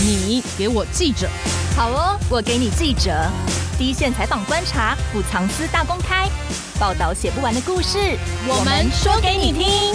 你给我记者，好哦，我给你记者，第一线采访观察，不藏私大公开，报道写不完的故事，我们说给你听。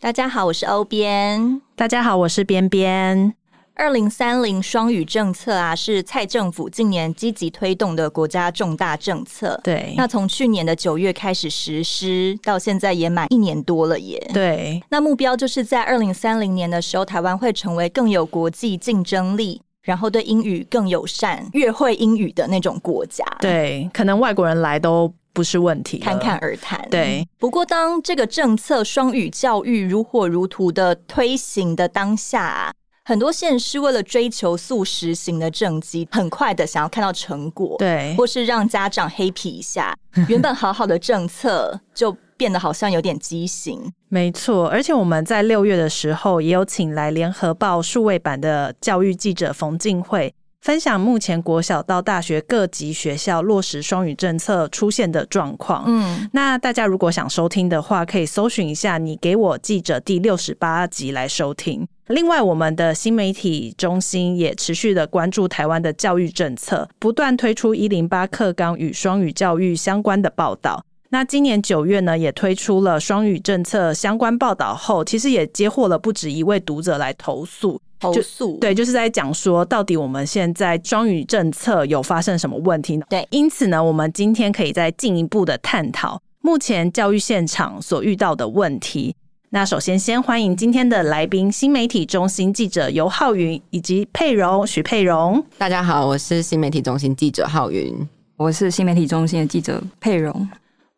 大家好，我是欧编。大家好，我是边边。二零三零双语政策啊，是蔡政府近年积极推动的国家重大政策。对，那从去年的九月开始实施，到现在也满一年多了耶。对，那目标就是在二零三零年的时候，台湾会成为更有国际竞争力，然后对英语更友善、越会英语的那种国家。对，可能外国人来都不是问题，侃侃而谈。对，不过当这个政策双语教育如火如荼的推行的当下啊。很多县市为了追求速实行的政绩，很快的想要看到成果，对，或是让家长 happy 一下，原本好好的政策就变得好像有点畸形。没错，而且我们在六月的时候也有请来联合报数位版的教育记者冯静慧，分享目前国小到大学各级学校落实双语政策出现的状况。嗯，那大家如果想收听的话，可以搜寻一下“你给我记者”第六十八集来收听。另外，我们的新媒体中心也持续的关注台湾的教育政策，不断推出一零八课纲与双语教育相关的报道。那今年九月呢，也推出了双语政策相关报道后，其实也接获了不止一位读者来投诉。投诉，对，就是在讲说，到底我们现在双语政策有发生什么问题呢？对，因此呢，我们今天可以再进一步的探讨目前教育现场所遇到的问题。那首先，先欢迎今天的来宾，新媒体中心记者尤浩云以及佩蓉许佩蓉。大家好，我是新媒体中心记者浩云，我是新媒体中心的记者佩蓉。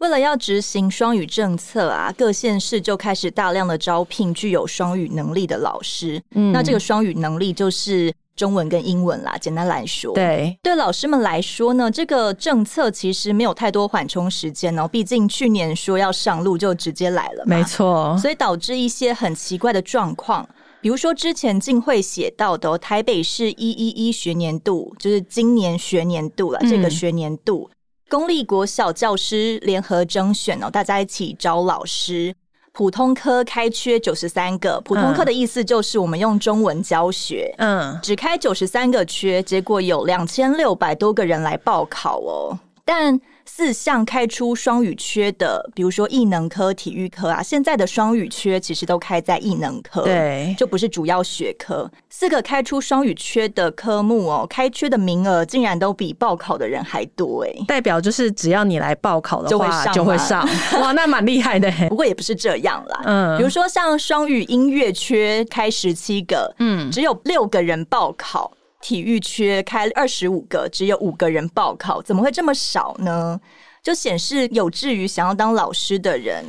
为了要执行双语政策啊，各县市就开始大量的招聘具有双语能力的老师。嗯，那这个双语能力就是。中文跟英文啦，简单来说，对对老师们来说呢，这个政策其实没有太多缓冲时间哦。毕竟去年说要上路，就直接来了嘛，没错。所以导致一些很奇怪的状况，比如说之前竟会写到的，台北市一一一学年度，就是今年学年度了，嗯、这个学年度公立国小教师联合征选哦，大家一起招老师。普通科开缺九十三个，普通科的意思就是我们用中文教学，嗯，只开九十三个缺，结果有两千六百多个人来报考哦，但。四项开出双语缺的，比如说艺能科、体育科啊，现在的双语缺其实都开在艺能科，对，就不是主要学科。四个开出双语缺的科目哦，开缺的名额竟然都比报考的人还多哎，代表就是只要你来报考的话就会上，会上哇，那蛮厉害的。不过也不是这样啦，嗯，比如说像双语音乐缺开十七个，嗯，只有六个人报考。体育缺开二十五个，只有五个人报考，怎么会这么少呢？就显示有志于想要当老师的人，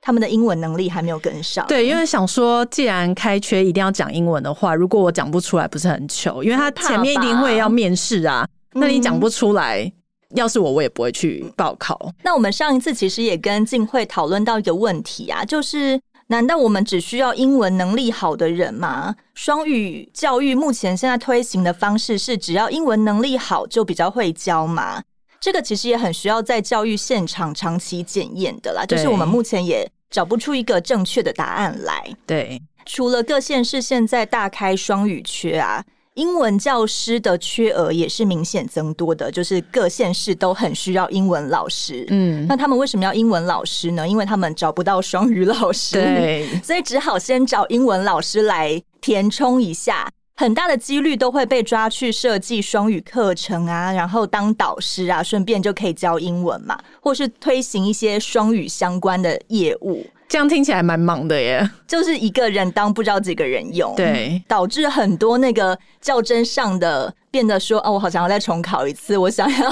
他们的英文能力还没有跟上。对，因为想说，既然开缺一定要讲英文的话，如果我讲不出来，不是很糗？因为他前面一定会要面试啊，那你讲不出来，嗯，要是我，我也不会去报考。那我们上一次其实也跟静慧讨论到一个问题啊，就是。难道我们只需要英文能力好的人吗？双语教育目前现在推行的方式是，只要英文能力好就比较会教吗？这个其实也很需要在教育现场长期检验的啦。就是我们目前也找不出一个正确的答案来。对，除了各县市现在大开双语缺啊。英文教师的缺额也是明显增多的，就是各县市都很需要英文老师。嗯，那他们为什么要英文老师呢？因为他们找不到双语老师，对，所以只好先找英文老师来填充一下。很大的几率都会被抓去设计双语课程啊，然后当导师啊，顺便就可以教英文嘛，或是推行一些双语相关的业务。这样听起来蛮忙的耶，就是一个人当不知道几个人用，对，导致很多那个较真上的变得说，哦，我好想要再重考一次，我想要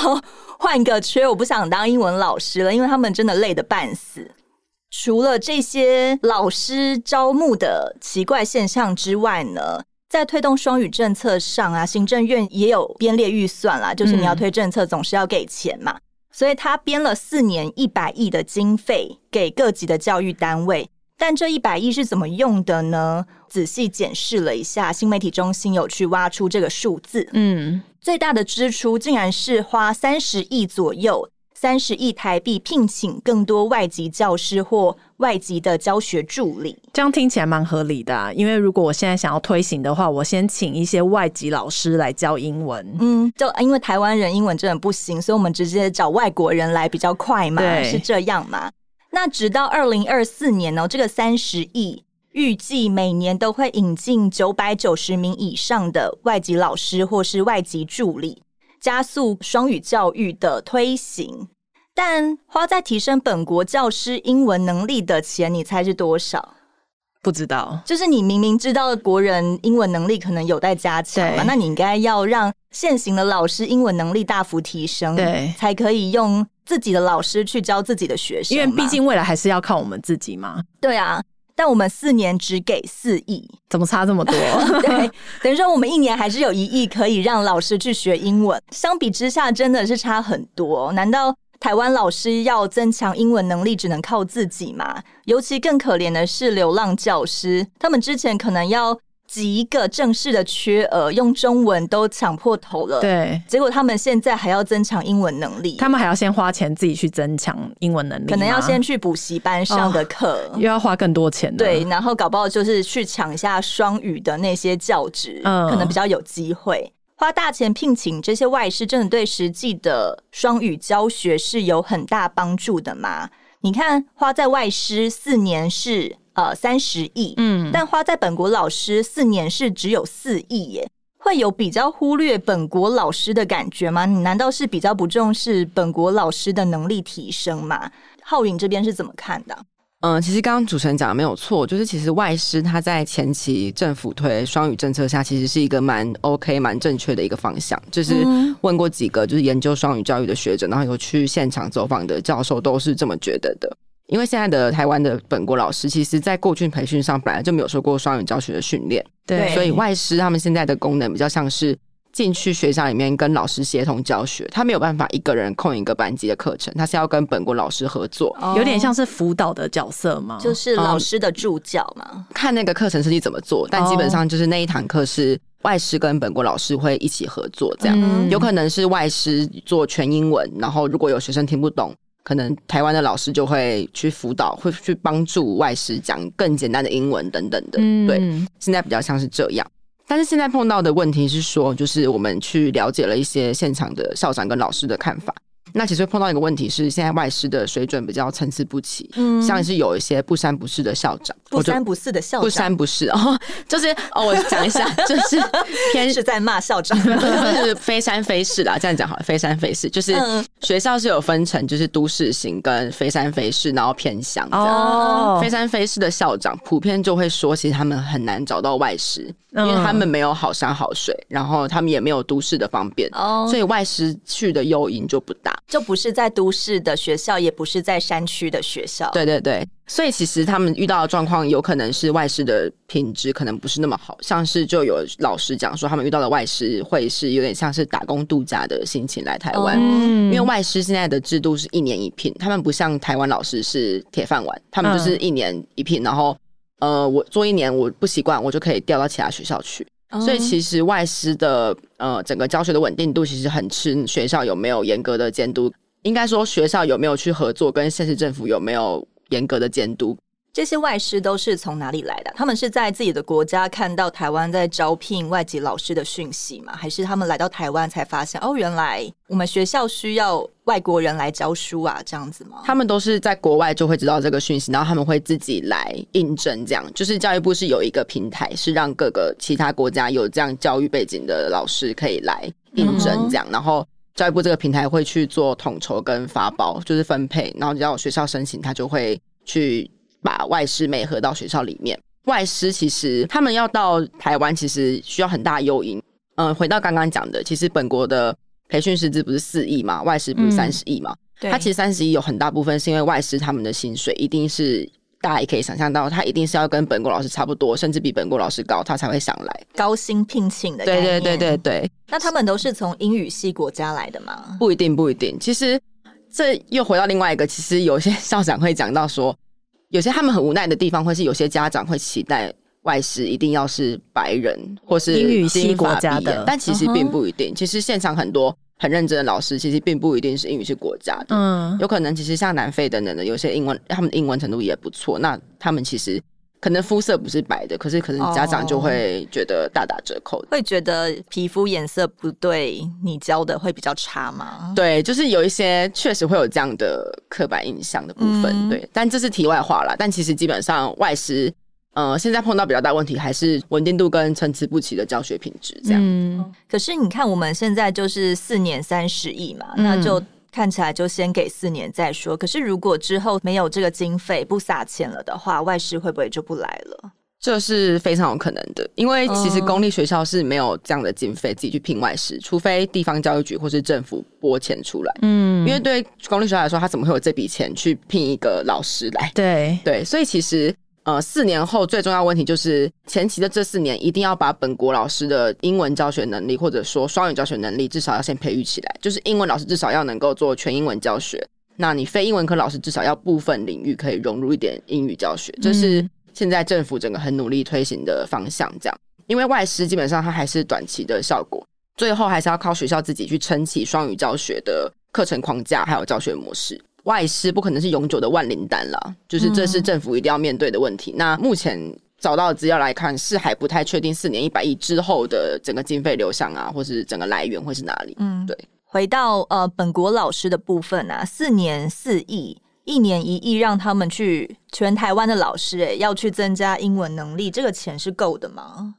换个缺，我不想当英文老师了，因为他们真的累得半死。除了这些老师招募的奇怪现象之外呢，在推动双语政策上啊，行政院也有编列预算啦，就是你要推政策，总是要给钱嘛。嗯所以他编了四年一百亿的经费给各级的教育单位，但这一百亿是怎么用的呢？仔细检视了一下，新媒体中心有去挖出这个数字，嗯，最大的支出竟然是花三十亿左右三十亿台币聘请更多外籍教师或外籍的教学助理，这样听起来蛮合理的啊。因为如果我现在想要推行的话，我先请一些外籍老师来教英文。嗯，就因为台湾人英文真的不行，所以我们直接找外国人来比较快嘛，是这样嘛？那直到二零二四年呢，这个三十亿预计每年都会引进九百九十名以上的外籍老师或是外籍助理。加速双语教育的推行，但花在提升本国教师英文能力的钱，你猜是多少？不知道，就是你明明知道国人英文能力可能有待加强嘛，那你应该要让现行的老师英文能力大幅提升，对，才可以用自己的老师去教自己的学生，因为毕竟未来还是要靠我们自己嘛。对啊。但我们四年只给四亿，怎么差这么多？对，等于说我们一年还是有一亿可以让老师去学英文。相比之下，真的是差很多。难道台湾老师要增强英文能力，只能靠自己吗？尤其更可怜的是流浪教师，他们之前可能要。挤一个正式的缺额，用中文都抢破头了。对，结果他们现在还要增强英文能力，他们还要先花钱自己去增强英文能力，可能要先去补习班上的课，哦，又要花更多钱。对，然后搞不好就是去抢一下双语的那些教职，嗯，可能比较有机会。花大钱聘请这些外师，真的对实际的双语教学是有很大帮助的吗？你看，花在外师四年是。呃，三十亿，嗯，但花在本国老师四年是只有四亿耶，会有比较忽略本国老师的感觉吗？你难道是比较不重视本国老师的能力提升吗？浩云这边是怎么看的？嗯，其实刚刚主持人讲的没有错，就是其实外师他在前期政府推双语政策下，其实是一个蛮 OK、蛮正确的一个方向。就是问过几个就是研究双语教育的学者，然后有去现场走访的教授，都是这么觉得的。因为现在的台湾的本国老师，其实在过去培训上本来就没有受过双语教学的训练，对，所以外师他们现在的功能比较像是进去学校里面跟老师协同教学，他没有办法一个人控一个班级的课程，他是要跟本国老师合作，有点像是辅导的角色嘛，就是老师的助教嘛，嗯，看那个课程设计怎么做，但基本上就是那一堂课是外师跟本国老师会一起合作，这样，嗯，有可能是外师做全英文，然后如果有学生听不懂。可能台湾的老师就会去辅导，会去帮助外师讲更简单的英文等等的。嗯，对，现在比较像是这样。但是现在碰到的问题是说，就是我们去了解了一些现场的校长跟老师的看法。那其实会碰到一个问题是，现在外师的水准比较参差不齐，嗯，像是有一些不三不四的校长，不三不四的校长，不三不四哦，就是哦，我讲一下，就是 偏是在骂校长，就是非三非四啦，这样讲好了，非三非四，就是学校是有分成，就是都市型跟非三非四，然后偏向哦，非三非四的校长普遍就会说，其实他们很难找到外师，因为他们没有好山好水，然后他们也没有都市的方便，哦，所以外师去的诱因就不大。就不是在都市的学校，也不是在山区的学校。对对对，所以其实他们遇到的状况，有可能是外师的品质可能不是那么好。像是就有老师讲说，他们遇到的外师会是有点像是打工度假的心情来台湾，嗯，因为外师现在的制度是一年一聘，他们不像台湾老师是铁饭碗，他们就是一年一聘，然后呃，我做一年我不习惯，我就可以调到其他学校去。所以其实外师的呃整个教学的稳定度其实很吃学校有没有严格的监督，应该说学校有没有去合作，跟县市政府有没有严格的监督。这些外师都是从哪里来的？他们是在自己的国家看到台湾在招聘外籍老师的讯息吗？还是他们来到台湾才发现哦，原来我们学校需要外国人来教书啊？这样子吗？他们都是在国外就会知道这个讯息，然后他们会自己来应征。这样就是教育部是有一个平台，是让各个其他国家有这样教育背景的老师可以来应征。这样，然后教育部这个平台会去做统筹跟发包，就是分配，然后只要学校申请，他就会去。把外师美合到学校里面，外师其实他们要到台湾，其实需要很大诱因。嗯，回到刚刚讲的，其实本国的培训师资不是四亿嘛，外师不是三十亿嘛？对，他其实三十亿有很大部分是因为外师他们的薪水一定是大家也可以想象到，他一定是要跟本国老师差不多，甚至比本国老师高，他才会想来高薪聘请的。对对对对对。那他们都是从英语系国家来的吗？不一定，不一定。其实这又回到另外一个，其实有些校长会讲到说。有些他们很无奈的地方，或是有些家长会期待外师一定要是白人或是英语系国家的，但其实并不一定。其实现场很多很认真的老师，其实并不一定是英语系国家的，嗯，有可能其实像南非等等的，有些英文他们的英文程度也不错，那他们其实。可能肤色不是白的，可是可能家长就会觉得大打折扣，会觉得皮肤颜色不对，你教的会比较差吗？对，就是有一些确实会有这样的刻板印象的部分，嗯、对。但这是题外话啦。但其实基本上外师，呃，现在碰到比较大问题还是稳定度跟参差不齐的教学品质这样。嗯。可是你看我们现在就是四年三十亿嘛，嗯、那就。看起来就先给四年再说。可是如果之后没有这个经费，不撒钱了的话，外师会不会就不来了？这是非常有可能的，因为其实公立学校是没有这样的经费自己去聘外师，除非地方教育局或是政府拨钱出来。嗯，因为对公立学校来说，他怎么会有这笔钱去聘一个老师来？对对，所以其实。呃，四年后最重要问题就是前期的这四年一定要把本国老师的英文教学能力，或者说双语教学能力，至少要先培育起来。就是英文老师至少要能够做全英文教学，那你非英文科老师至少要部分领域可以融入一点英语教学，这是现在政府整个很努力推行的方向。这样，因为外师基本上它还是短期的效果，最后还是要靠学校自己去撑起双语教学的课程框架，还有教学模式。外师不可能是永久的万灵丹了，就是这是政府一定要面对的问题。嗯、那目前找到的资料来看，是还不太确定四年一百亿之后的整个经费流向啊，或是整个来源会是哪里？嗯，对。回到呃本国老师的部分啊，四年四亿，一年一亿，让他们去全台湾的老师、欸，哎，要去增加英文能力，这个钱是够的吗？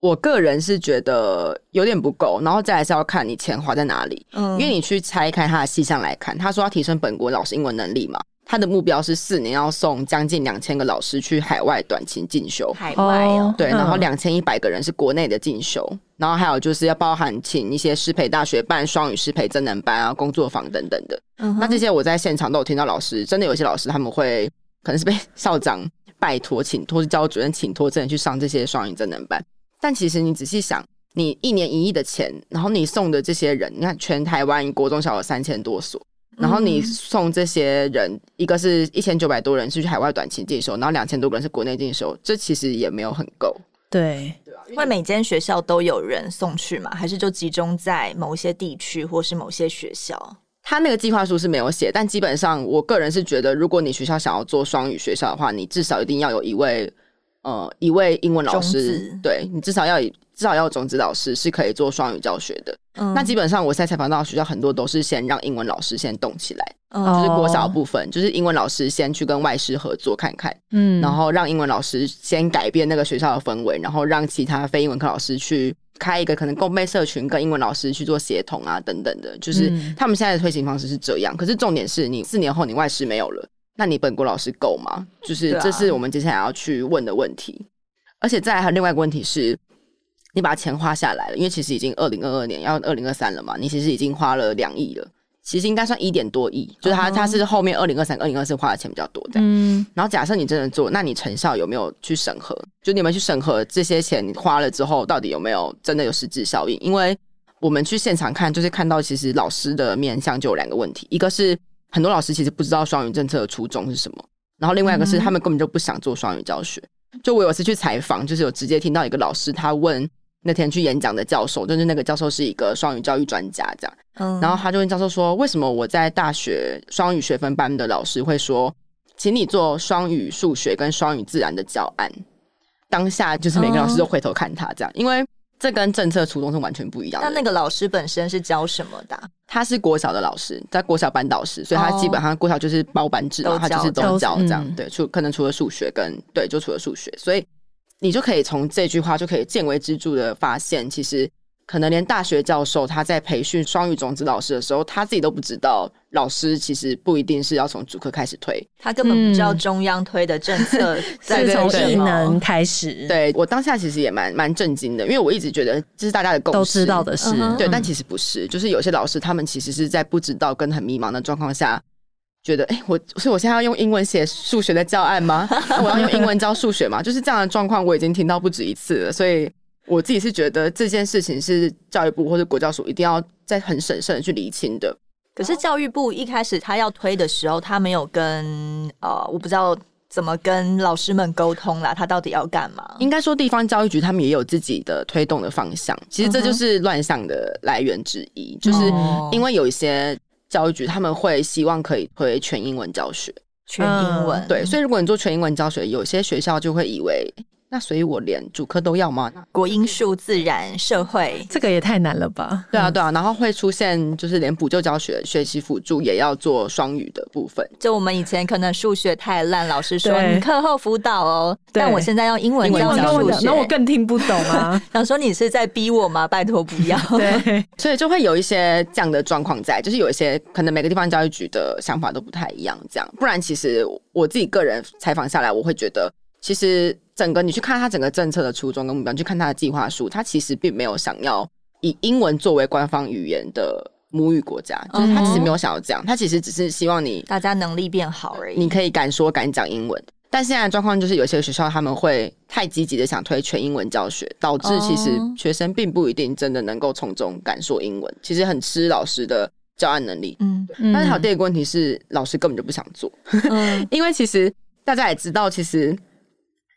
我个人是觉得有点不够，然后再来是要看你钱花在哪里。嗯，因为你去拆开他的细项来看，他说要提升本国老师英文能力嘛，他的目标是四年要送将近两千个老师去海外短期进修。海外哦，对，然后两千一百个人是国内的进修，嗯，然后还有就是要包含请一些师培大学办双语师培真能班啊、工作坊等等的。嗯，那这些我在现场都有听到老师，真的有些老师他们会可能是被 校长拜托请托，是教主任请托，真的去上这些双语真能班。但其实你仔细想，你一年一亿的钱，然后你送的这些人，你看全台湾国中小有三千多所，然后你送这些人，一个是一千九百多人是去海外短期进修，然后两千多个人是国内进修，这其实也没有很够。对，因为每间学校都有人送去嘛，还是就集中在某一些地区或是某些学校？他那个计划书是没有写，但基本上我个人是觉得，如果你学校想要做双语学校的话，你至少一定要有一位。呃，一位英文老师，对你至少要至少要有种子老师是可以做双语教学的。嗯，那基本上我现在采访到的学校很多都是先让英文老师先动起来，嗯，就是国小部分，就是英文老师先去跟外师合作看看，嗯，然后让英文老师先改变那个学校的氛围，然后让其他非英文课老师去开一个可能共备社群，跟英文老师去做协同啊等等的，就是他们现在的推行方式是这样。可是重点是你四年后你外师没有了。那你本国老师够吗？就是这是我们接下来要去问的问题，啊、而且再还有另外一个问题是，你把钱花下来了，因为其实已经二零二二年要二零二三了嘛，你其实已经花了两亿了，其实应该算一点多亿，就是他他是后面二零二三、二零二四花的钱比较多的。嗯，然后假设你真的做，那你成效有没有去审核？就你们去审核这些钱花了之后，到底有没有真的有实质效应？因为我们去现场看，就是看到其实老师的面向就有两个问题，一个是。很多老师其实不知道双语政策的初衷是什么，然后另外一个是他们根本就不想做双语教学。就我有次去采访，就是有直接听到一个老师他问那天去演讲的教授，就是那个教授是一个双语教育专家这样，嗯，然后他就问教授说：“为什么我在大学双语学分班的老师会说，请你做双语数学跟双语自然的教案？”当下就是每个老师都回头看他这样，因为。这跟政策初衷是完全不一样的。那那个老师本身是教什么的？他是国小的老师，在国小班导师，所以他基本上国小就是包班制嘛，哦、他就是都教这样。嗯、对，除可能除了数学跟对，就除了数学，所以你就可以从这句话就可以见微知著的发现，其实。可能连大学教授他在培训双语种子老师的时候，他自己都不知道，老师其实不一定是要从主课开始推，他根本不知道中央推的政策 在从技能开始。对，我当下其实也蛮蛮震惊的，因为我一直觉得这是大家的共识，都知道的事，对，但其实不是，就是有些老师他们其实是在不知道跟很迷茫的状况下，觉得哎、欸，我所以我现在要用英文写数学的教案吗？我要用英文教数学吗？就是这样的状况，我已经听到不止一次了，所以。我自己是觉得这件事情是教育部或者国教署一定要在很审慎的去厘清的。可是教育部一开始他要推的时候，他没有跟呃，我不知道怎么跟老师们沟通啦？他到底要干嘛？应该说，地方教育局他们也有自己的推动的方向。其实这就是乱象的来源之一，嗯、就是因为有一些教育局他们会希望可以推全英文教学，全英文。对，所以如果你做全英文教学，有些学校就会以为。那所以，我连主科都要吗？国英数自然社会，这个也太难了吧？对啊，对啊。然后会出现，就是连补救教学、学习辅助也要做双语的部分。就我们以前可能数学太烂，老师说你课后辅导哦。但我现在用英文教数学，那我更听不懂啊。想说你是在逼我吗？拜托不要。对，所以就会有一些这样的状况在，就是有一些可能每个地方教育局的想法都不太一样，这样。不然，其实我自己个人采访下来，我会觉得。其实，整个你去看他整个政策的初衷跟目标，去看他的计划书，他其实并没有想要以英文作为官方语言的母语国家，就是他其实没有想要这样，他其实只是希望你大家能力变好而已，你可以敢说敢讲英文。但现在的状况就是，有些学校他们会太积极的想推全英文教学，导致其实学生并不一定真的能够从中敢说英文，其实很吃老师的教案能力。嗯，但是还有第二个问题是，老师根本就不想做，嗯、因为其实大家也知道，其实。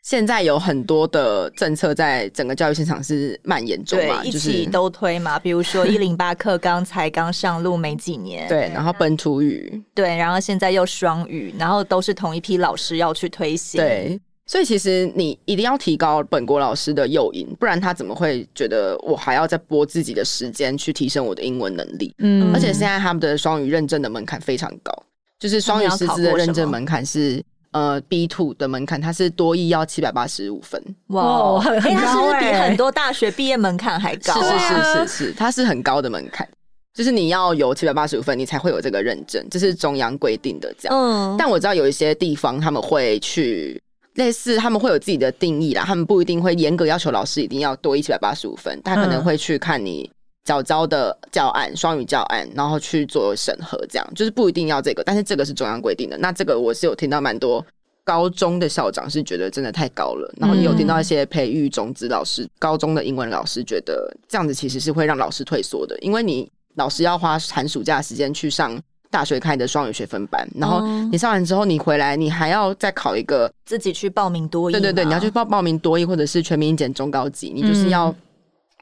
现在有很多的政策在整个教育现场是蔓延中嘛，对，一起都推嘛。比如说 一零八课纲才刚上路没几年，对，然后本土语，对，然后现在又双语，然后都是同一批老师要去推行。对，所以其实你一定要提高本国老师的诱因，不然他怎么会觉得我还要再拨自己的时间去提升我的英文能力？嗯，而且现在他们的双语认证的门槛非常高，就是双语师资的认证门槛是。呃，B two 的门槛，它是多益要七百八十五分，哇，很高它 是不是比很多大学毕业门槛还高？是是是是是，它是很高的门槛，就是你要有七百八十五分，你才会有这个认证，这是中央规定的这样。嗯，但我知道有一些地方他们会去类似，他们会有自己的定义啦，他们不一定会严格要求老师一定要多一七百八十五分，他可能会去看你。教教的教案，双语教案，然后去做审核，这样就是不一定要这个，但是这个是中央规定的。那这个我是有听到蛮多高中的校长是觉得真的太高了，然后也有听到一些培育种子老师、高中的英文老师觉得这样子其实是会让老师退缩的，因为你老师要花寒暑假时间去上大学开的双语学分班，然后你上完之后你回来，你还要再考一个自己去报名多一，对对对，你要去报报名多一或者是全民英检中高级，你就是要。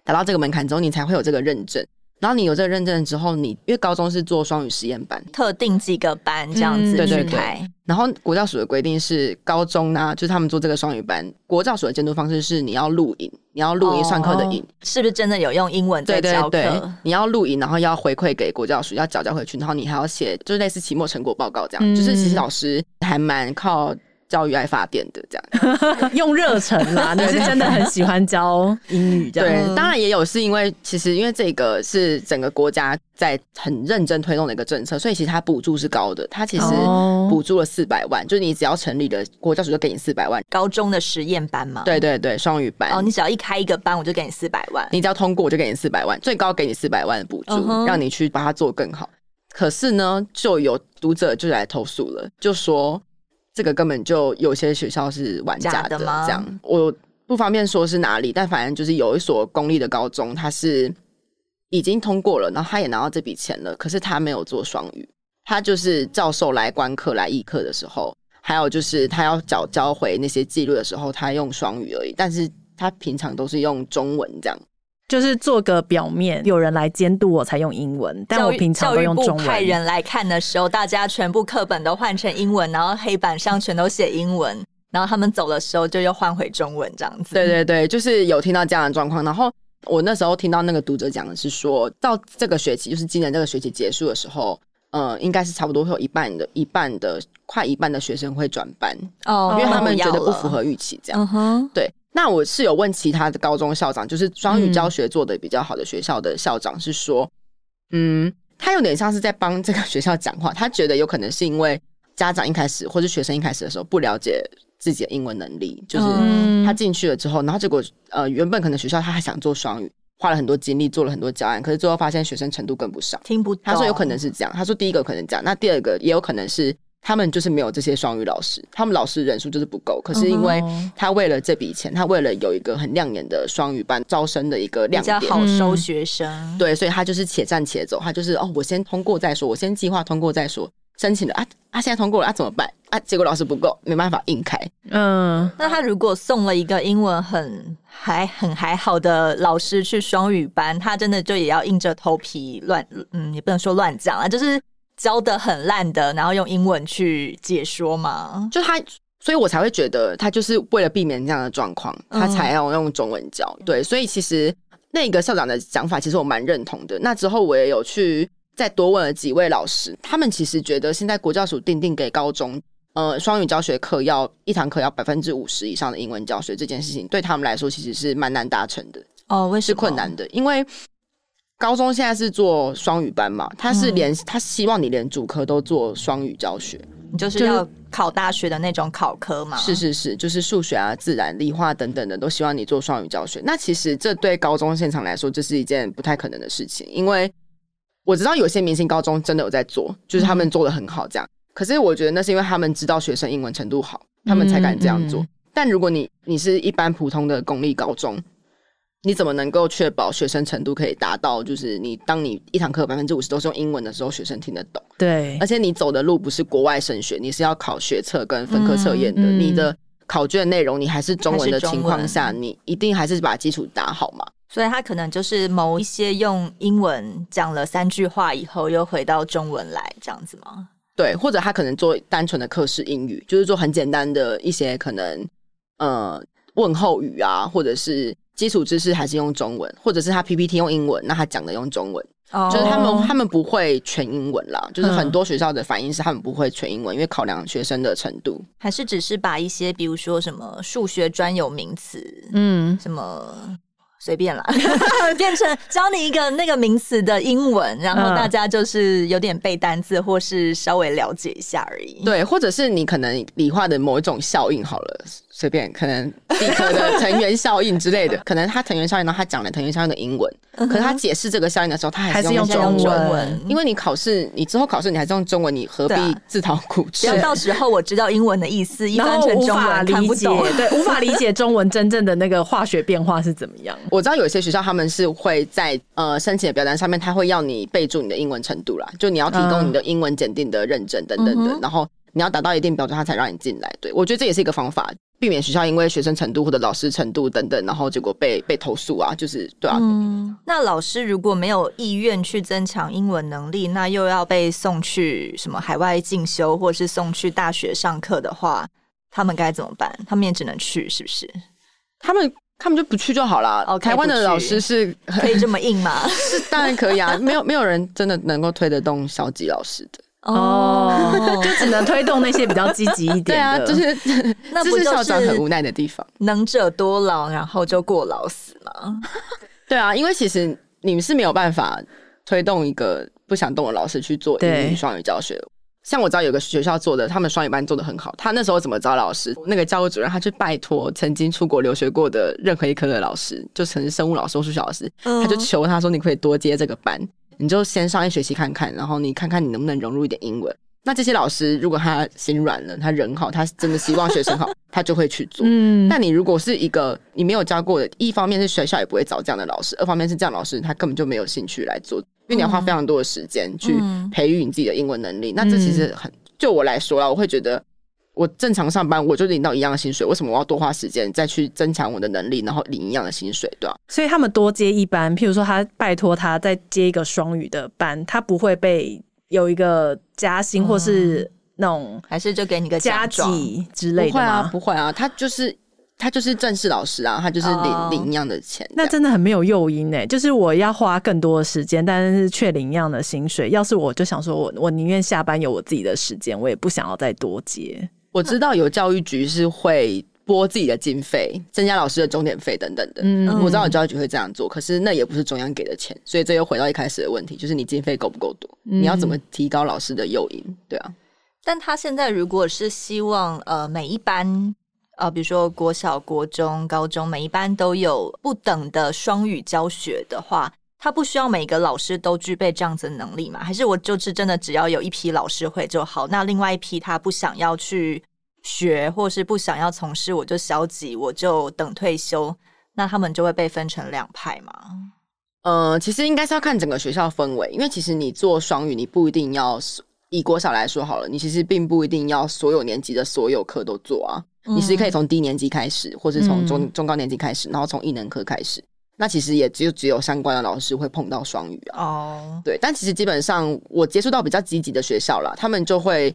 达到这个门槛之后，你才会有这个认证。然后你有这个认证之后，你因为高中是做双语实验班，特定几个班这样子去开。对对对。然后国教署的规定是，高中呢，就是他们做这个双语班，国教署的监督方式是你要录影，你要录音上课的影，是不是真的有用英文在教课？对对对，你要录影，然后要回馈给国教署，要缴交回去，然后你还要写，就是类似期末成果报告这样。嗯、就是其实老师还蛮靠。教育爱发电的这样，用热忱啦，你是真的很喜欢教英语这样。对，当然也有是因为其实因为这个是整个国家在很认真推动的一个政策，所以其实它补助是高的。它其实补助了四百万，就是你只要成立了国教署就给你四百万。高中的实验班嘛，对对对，双语班。哦，你只要一开一个班，我就给你四百万。你只要通过，我就给你四百万，最高给你四百万的补助，让你去把它做更好。可是呢，就有读者就来投诉了，就说。这个根本就有些学校是玩家的，这样我不方便说是哪里，但反正就是有一所公立的高中，他是已经通过了，然后他也拿到这笔钱了，可是他没有做双语，他就是教授来观课来议课的时候，还有就是他要缴交回那些记录的时候，他用双语而已，但是他平常都是用中文这样。就是做个表面，有人来监督我才用英文，但我平常都用中文。派人来看的时候，大家全部课本都换成英文，然后黑板上全都写英文，然后他们走的时候就又换回中文这样子。对对对，就是有听到这样的状况。然后我那时候听到那个读者讲的是说，到这个学期，就是今年这个学期结束的时候，呃，应该是差不多会有一半的、一半的、快一半的学生会转班哦，因为他们觉得不符合预期，这样。嗯哼，对。那我是有问其他的高中校长，就是双语教学做的比较好的学校的校长，是说，嗯，嗯，他有点像是在帮这个学校讲话。他觉得有可能是因为家长一开始或者学生一开始的时候不了解自己的英文能力，就是他进去了之后，然后结果呃，原本可能学校他还想做双语，花了很多精力做了很多教案，可是最后发现学生程度跟不上，听不懂。他说有可能是这样，他说第一个可能这样，那第二个也有可能是。他们就是没有这些双语老师，他们老师人数就是不够。可是因为他为了这笔钱，他为了有一个很亮眼的双语班招生的一个亮点，比较好收学生，对，所以他就是且战且走，他就是哦，我先通过再说，我先计划通过再说。申请了啊啊，现在通过了啊，怎么办啊？结果老师不够，没办法硬开。嗯，那他如果送了一个英文很还很还好的老师去双语班，他真的就也要硬着头皮乱，嗯，也不能说乱讲啊，就是教的很烂的，然后用英文去解说嘛。就他，所以我才会觉得他就是为了避免这样的状况，他才要用中文教。嗯、对，所以其实那个校长的讲法，其实我蛮认同的。那之后我也有去。再多问了几位老师，他们其实觉得现在国教署定定给高中，呃，双语教学课要一堂课要百分之五十以上的英文教学这件事情，对他们来说其实是蛮难达成的哦，为什么？是困难的，因为高中现在是做双语班嘛，他是连、嗯、他希望你连主科都做双语教学，你就是要考大学的那种考科嘛？是是是，就是数学啊、自然、理化等等的都希望你做双语教学。那其实这对高中现场来说，这是一件不太可能的事情，因为。我知道有些明星高中真的有在做，就是他们做的很好，这样。嗯、可是我觉得那是因为他们知道学生英文程度好，他们才敢这样做。但如果你你是一般普通的公立高中，你怎么能够确保学生程度可以达到？就是你当你一堂课百分之五十都是用英文的时候，学生听得懂。对，而且你走的路不是国外升学，你是要考学测跟分科测验的。嗯嗯、你的考卷内容你还是中文的情况下，你一定还是把基础打好嘛。所以他可能就是某一些用英文讲了三句话以后，又回到中文来这样子吗？对，或者他可能做单纯的课时英语，就是做很简单的一些可能呃问候语啊，或者是基础知识还是用中文，或者是他 PPT 用英文，那他讲的用中文，哦、就是他们他们不会全英文啦。就是很多学校的反应是他们不会全英文，因为考量学生的程度，还是只是把一些比如说什么数学专有名词，嗯，什么。随便啦，变成教你一个那个名词的英文，然后大家就是有点背单词，或是稍微了解一下而已。对，或者是你可能理化的某一种效应好了。随便，可能理科的藤原效应之类的，可能他藤原效应呢，他讲了藤原效应的英文，可是他解释这个效应的时候，他还是用中文。因为你考试，你之后考试你还是用中文，你何必自讨苦吃？到时候我知道英文的意思，一翻成中文看不懂，对，无法理解中文真正的那个化学变化是怎么样。我知道有些学校他们是会在呃申请的表单上面，他会要你备注你的英文程度啦，就你要提供你的英文检定的认证等等的，然后你要达到一定标准，他才让你进来。对，我觉得这也是一个方法。避免学校因为学生程度或者老师程度等等，然后结果被被投诉啊，就是对啊。嗯，那老师如果没有意愿去增强英文能力，那又要被送去什么海外进修，或是送去大学上课的话，他们该怎么办？他们也只能去，是不是？他们他们就不去就好了。Okay, 台湾的老师是可以这么硬吗？是当然可以啊，没有没有人真的能够推得动小吉老师的。哦，就只能推动那些比较积极一点的。对啊，就是 那不是校长很无奈的地方。能者多劳，然后就过劳死嘛。对啊，因为其实你们是没有办法推动一个不想动的老师去做英语双语教学。对像我知道有个学校做的，他们双语班做的很好。他那时候怎么找老师？那个教务主任他去拜托曾经出国留学过的任何一科的老师，就曾经生物老师、数学老师，他就求他说：“你可以多接这个班。”你就先上一学期看看，然后你看看你能不能融入一点英文。那这些老师如果他心软了，他人好，他真的希望学生好，他就会去做。嗯，但你如果是一个你没有教过的，一方面是学校也不会找这样的老师，二方面是这样的老师他根本就没有兴趣来做，因为你要花非常多的时间去培育你自己的英文能力。嗯，那这其实很，就我来说啦，我会觉得。我正常上班，我就领到一样的薪水，为什么我要多花时间再去增强我的能力，然后领一样的薪水，对吧？所以他们多接一班，譬如说他拜托他再接一个双语的班，他不会被有一个加薪或是那种，还是就给你个加给之类的吗？不会啊，不会啊，他就是他就是正式老师啊，他就是领、oh, 领一样的钱，那真的很没有诱因呢。就是我要花更多的时间，但是却领一样的薪水。要是我就想说我我宁愿下班有我自己的时间，我也不想要再多接。我知道有教育局是会拨自己的经费，增加老师的钟点费等等的。嗯，我知道有教育局会这样做，可是那也不是中央给的钱，所以这又回到一开始的问题，就是你经费够不够多？嗯，你要怎么提高老师的诱因？对啊。但他现在如果是希望呃每一班呃比如说国小、国中、高中每一班都有不等的双语教学的话。他不需要每个老师都具备这样子的能力嘛？还是我就是真的只要有一批老师会就好？那另外一批他不想要去学，或是不想要从事，我就消极，我就等退休，那他们就会被分成两派嘛？呃，其实应该是要看整个学校氛围，因为其实你做双语，你不一定要以国小来说好了，你其实并不一定要所有年级的所有课都做啊，嗯、你是可以从低年级开始，或是从中、嗯、中高年级开始，然后从艺能科开始。那其实也只有只有相关的老师会碰到双语啊。哦，对，但其实基本上我接触到比较积极的学校啦，他们就会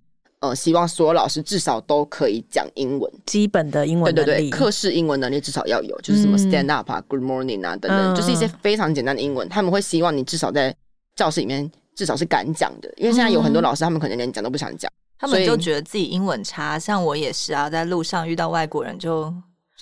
呃希望所有老师至少都可以讲英文，基本的英文能力，对对对，课室英文能力至少要有，就是什么 stand up 啊、嗯、good morning 啊等等，嗯、就是一些非常简单的英文，他们会希望你至少在教室里面至少是敢讲的，因为现在有很多老师他们可能连讲都不想讲，他们就觉得自己英文差，像我也是啊，在路上遇到外国人就。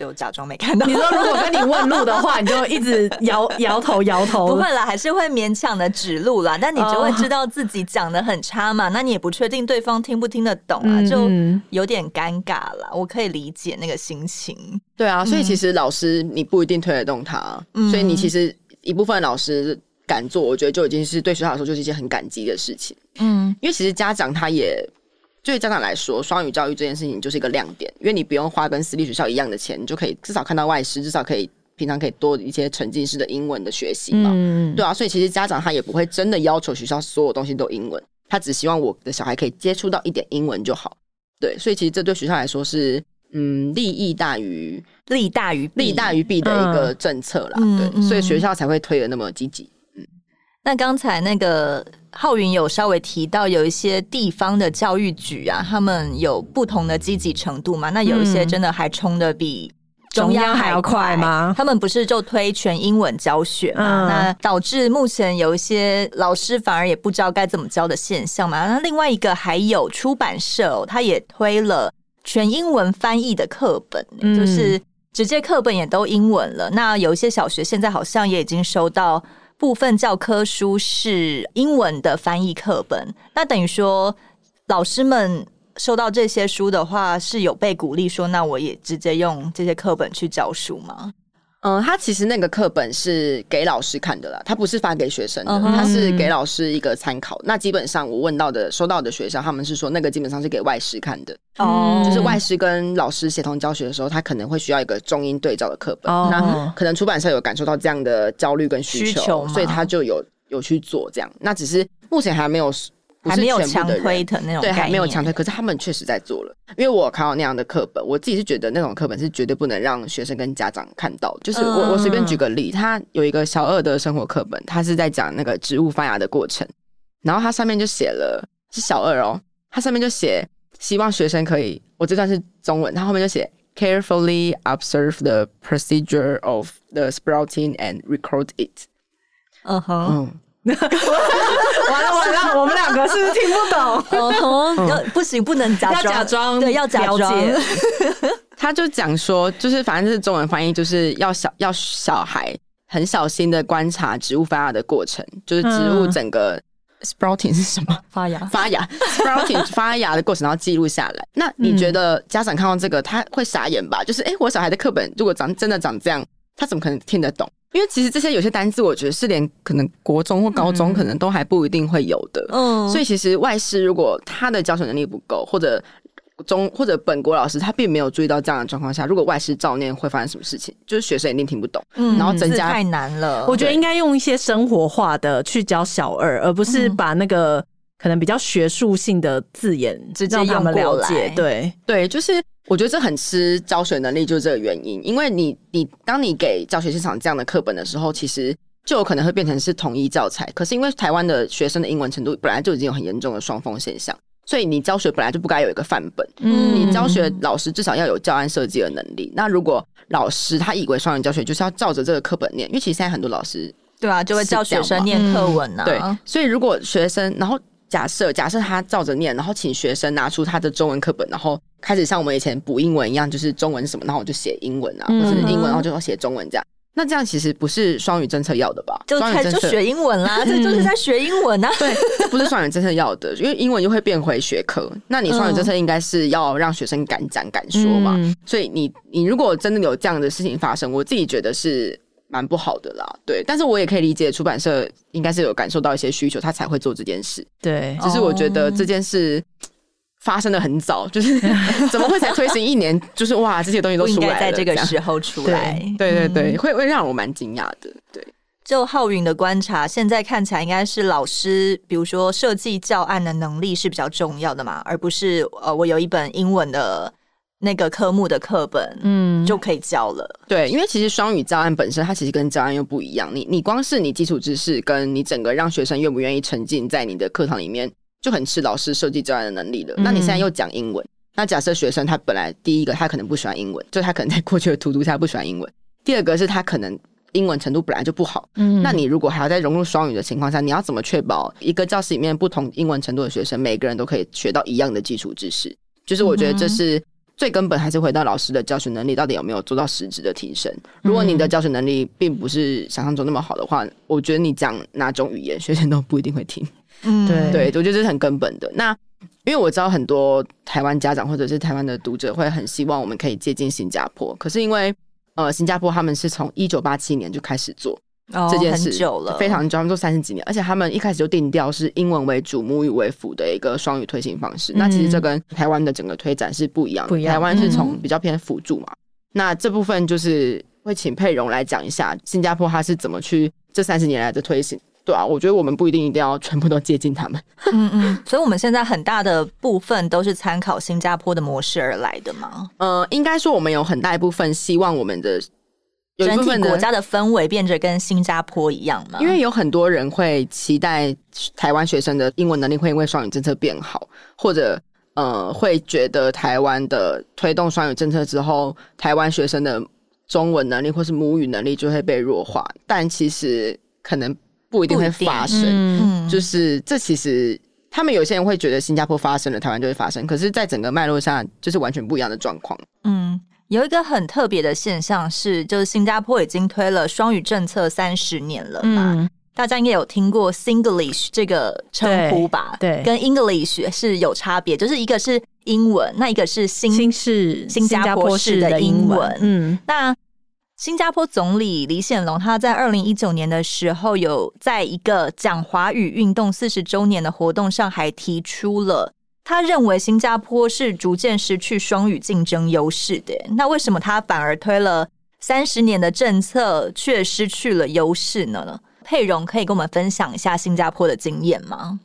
就假装没看到。你说如果跟你问路的话，你就一直摇摇头摇头。不会啦，还是会勉强的指路啦。但你就会知道自己讲的很差嘛。那你也不确定对方听不听得懂啊，就有点尴尬啦。我可以理解那个心情。对啊，所以其实老师你不一定推得动他，所以你其实一部分老师敢做，我觉得就已经是对学校来说就是一件很感激的事情。嗯，因为其实家长他也。对家长来说，双语教育这件事情就是一个亮点，因为你不用花跟私立学校一样的钱，你就可以至少看到外师，至少可以平常可以多一些沉浸式的英文的学习嘛。嗯，对啊，所以其实家长他也不会真的要求学校所有东西都英文，他只希望我的小孩可以接触到一点英文就好。对，所以其实这对学校来说是嗯利益大于利大于利大于弊的一个政策啦。嗯、对，所以学校才会推的那么积极。嗯，那刚才那个。浩云有稍微提到，有一些地方的教育局啊，他们有不同的积极程度嘛。那有一些真的还冲的比中央还要快吗？他们不是就推全英文教学嘛？嗯、那导致目前有一些老师反而也不知道该怎么教的现象嘛。那另外一个还有出版社、哦，他也推了全英文翻译的课本，嗯、就是直接课本也都英文了。那有一些小学现在好像也已经收到。部分教科书是英文的翻译课本，那等于说老师们收到这些书的话，是有被鼓励说，那我也直接用这些课本去教书吗？嗯，他其实那个课本是给老师看的啦，他不是发给学生的，他是给老师一个参考。那基本上我问到的、收到的学校，他们是说那个基本上是给外师看的，哦，就是外师跟老师协同教学的时候，他可能会需要一个中英对照的课本。那可能出版社有感受到这样的焦虑跟需求，所以他就有有去做这样。那只是目前还没有。还没有强推的那种，对，还没有强推。可是他们确实在做了，因为我看到那样的课本，我自己是觉得那种课本是绝对不能让学生跟家长看到。就是我我随便举个例，他有一个小二的生活课本，他是在讲那个植物发芽的过程，然后它上面就写了是小二哦，它上面就写希望学生可以，我这段是中文，它后面就写 carefully observe the procedure of the sprouting and record it。Uh. 嗯哼，完了完了，我们两个是不是听不懂？哦，要不行，不能假装，要假装，对，要假装。他就讲说，就是反正是中文翻译，就是要小要小孩很小心的观察植物发芽的过程，就是植物整个 sprouting 是什么？发芽，发芽，sprouting 发芽的过程，然后记录下来。那你觉得家长看到这个他会傻眼吧？就是，哎、欸，我小孩的课本如果长真的长这样，他怎么可能听得懂？因为其实这些有些单字，我觉得是连可能国中或高中可能都还不一定会有的。嗯，所以其实外师如果他的教学能力不够，或者中或者本国老师他并没有注意到这样的状况下，如果外师照念会发生什么事情？就是学生一定听不懂。嗯，然后增加太难了。我觉得应该用一些生活化的去教小二，而不是把那个可能比较学术性的字眼直接让他们了解。对对，就是。我觉得这很吃教学能力，就是这个原因。因为你，你当你给教学现场这样的课本的时候，其实就有可能会变成是统一教材。可是因为台湾的学生的英文程度本来就已经有很严重的双峰现象，所以你教学本来就不该有一个范本。嗯，你教学老师至少要有教案设计的能力。那如果老师他以为双语教学就是要照着这个课本念，因为其实现在很多老师对啊，就会教学生念课文啊。对，所以如果学生然后。假设假设他照着念，然后请学生拿出他的中文课本，然后开始像我们以前补英文一样，就是中文什么，然后我就写英文啊，或者是英文，然后就要写中文这样。那这样其实不是双语政策要的吧？就才就学英文啦，这就是在学英文啊。对，这不是双语政策要的，因为英文就会变回学科。那你双语政策应该是要让学生敢讲敢说嘛。所以你你如果真的有这样的事情发生，我自己觉得是。蛮不好的啦，对，但是我也可以理解出版社应该是有感受到一些需求，他才会做这件事。对，只是我觉得这件事发生的很早，就是怎么会才推行一年，就是哇，这些东西都出来了，在这个时候出来，对对对，对，会会让我蛮惊讶的。对，就浩云的观察，现在看起来应该是老师，比如说设计教案的能力是比较重要的嘛，而不是呃，我有一本英文的那个科目的课本，嗯，就可以教了。对，因为其实双语教案本身，它其实跟教案又不一样。你你光是你基础知识，跟你整个让学生愿不愿意沉浸在你的课堂里面，就很吃老师设计教案的能力了。嗯、那你现在又讲英文，那假设学生他本来第一个他可能不喜欢英文，就他可能在过去的荼毒下不喜欢英文。第二个是他可能。英文程度本来就不好，嗯，那你如果还要再融入双语的情况下，你要怎么确保一个教室里面不同英文程度的学生，每个人都可以学到一样的基础知识？就是我觉得这是最根本，还是回到老师的教学能力到底有没有做到实质的提升？如果你的教学能力并不是想象中那么好的话，我觉得你讲哪种语言，学生都不一定会听。嗯，对，对，我觉得这是很根本的。那因为我知道很多台湾家长或者是台湾的读者会很希望我们可以接近新加坡，可是因为。呃，新加坡他们是从一九八七年就开始做这件事，哦、很久了，非常久，他们做三十几年，而且他们一开始就定调是英文为主、母语为辅的一个双语推行方式。嗯、那其实这跟台湾的整个推展是不一样的，不一样，台湾是从比较偏辅助嘛。嗯、那这部分就是会请佩蓉来讲一下，新加坡他是怎么去这三十年来的推行。对啊，我觉得我们不一定一定要全部都接近他们。嗯嗯，所以我们现在很大的部分都是参考新加坡的模式而来的吗？呃，应该说我们有很大一部分希望我们的整体国家的氛围变得跟新加坡一样嘛。因为有很多人会期待台湾学生的英文能力会因为双语政策变好，或者呃会觉得台湾的推动双语政策之后，台湾学生的中文能力或是母语能力就会被弱化，但其实可能。不一定会发生，嗯、就是这其实他们有些人会觉得新加坡发生了，台湾就会发生，可是，在整个脉络上，就是完全不一样的状况。嗯，有一个很特别的现象是，就是新加坡已经推了双语政策三十年了嘛，嗯、大家应该有听过 Singlish 这个称呼吧？对，对跟 English 是有差别，就是一个是英文，那一个是新新式新加坡式的英文。嗯，那。新加坡总理李显龙，他在二零一九年的时候，有在一个讲华语运动四十周年的活动上，还提出了他认为新加坡是逐渐失去双语竞争优势的。那为什么他反而推了三十年的政策，却失去了优势呢？佩蓉可以跟我们分享一下新加坡的经验吗？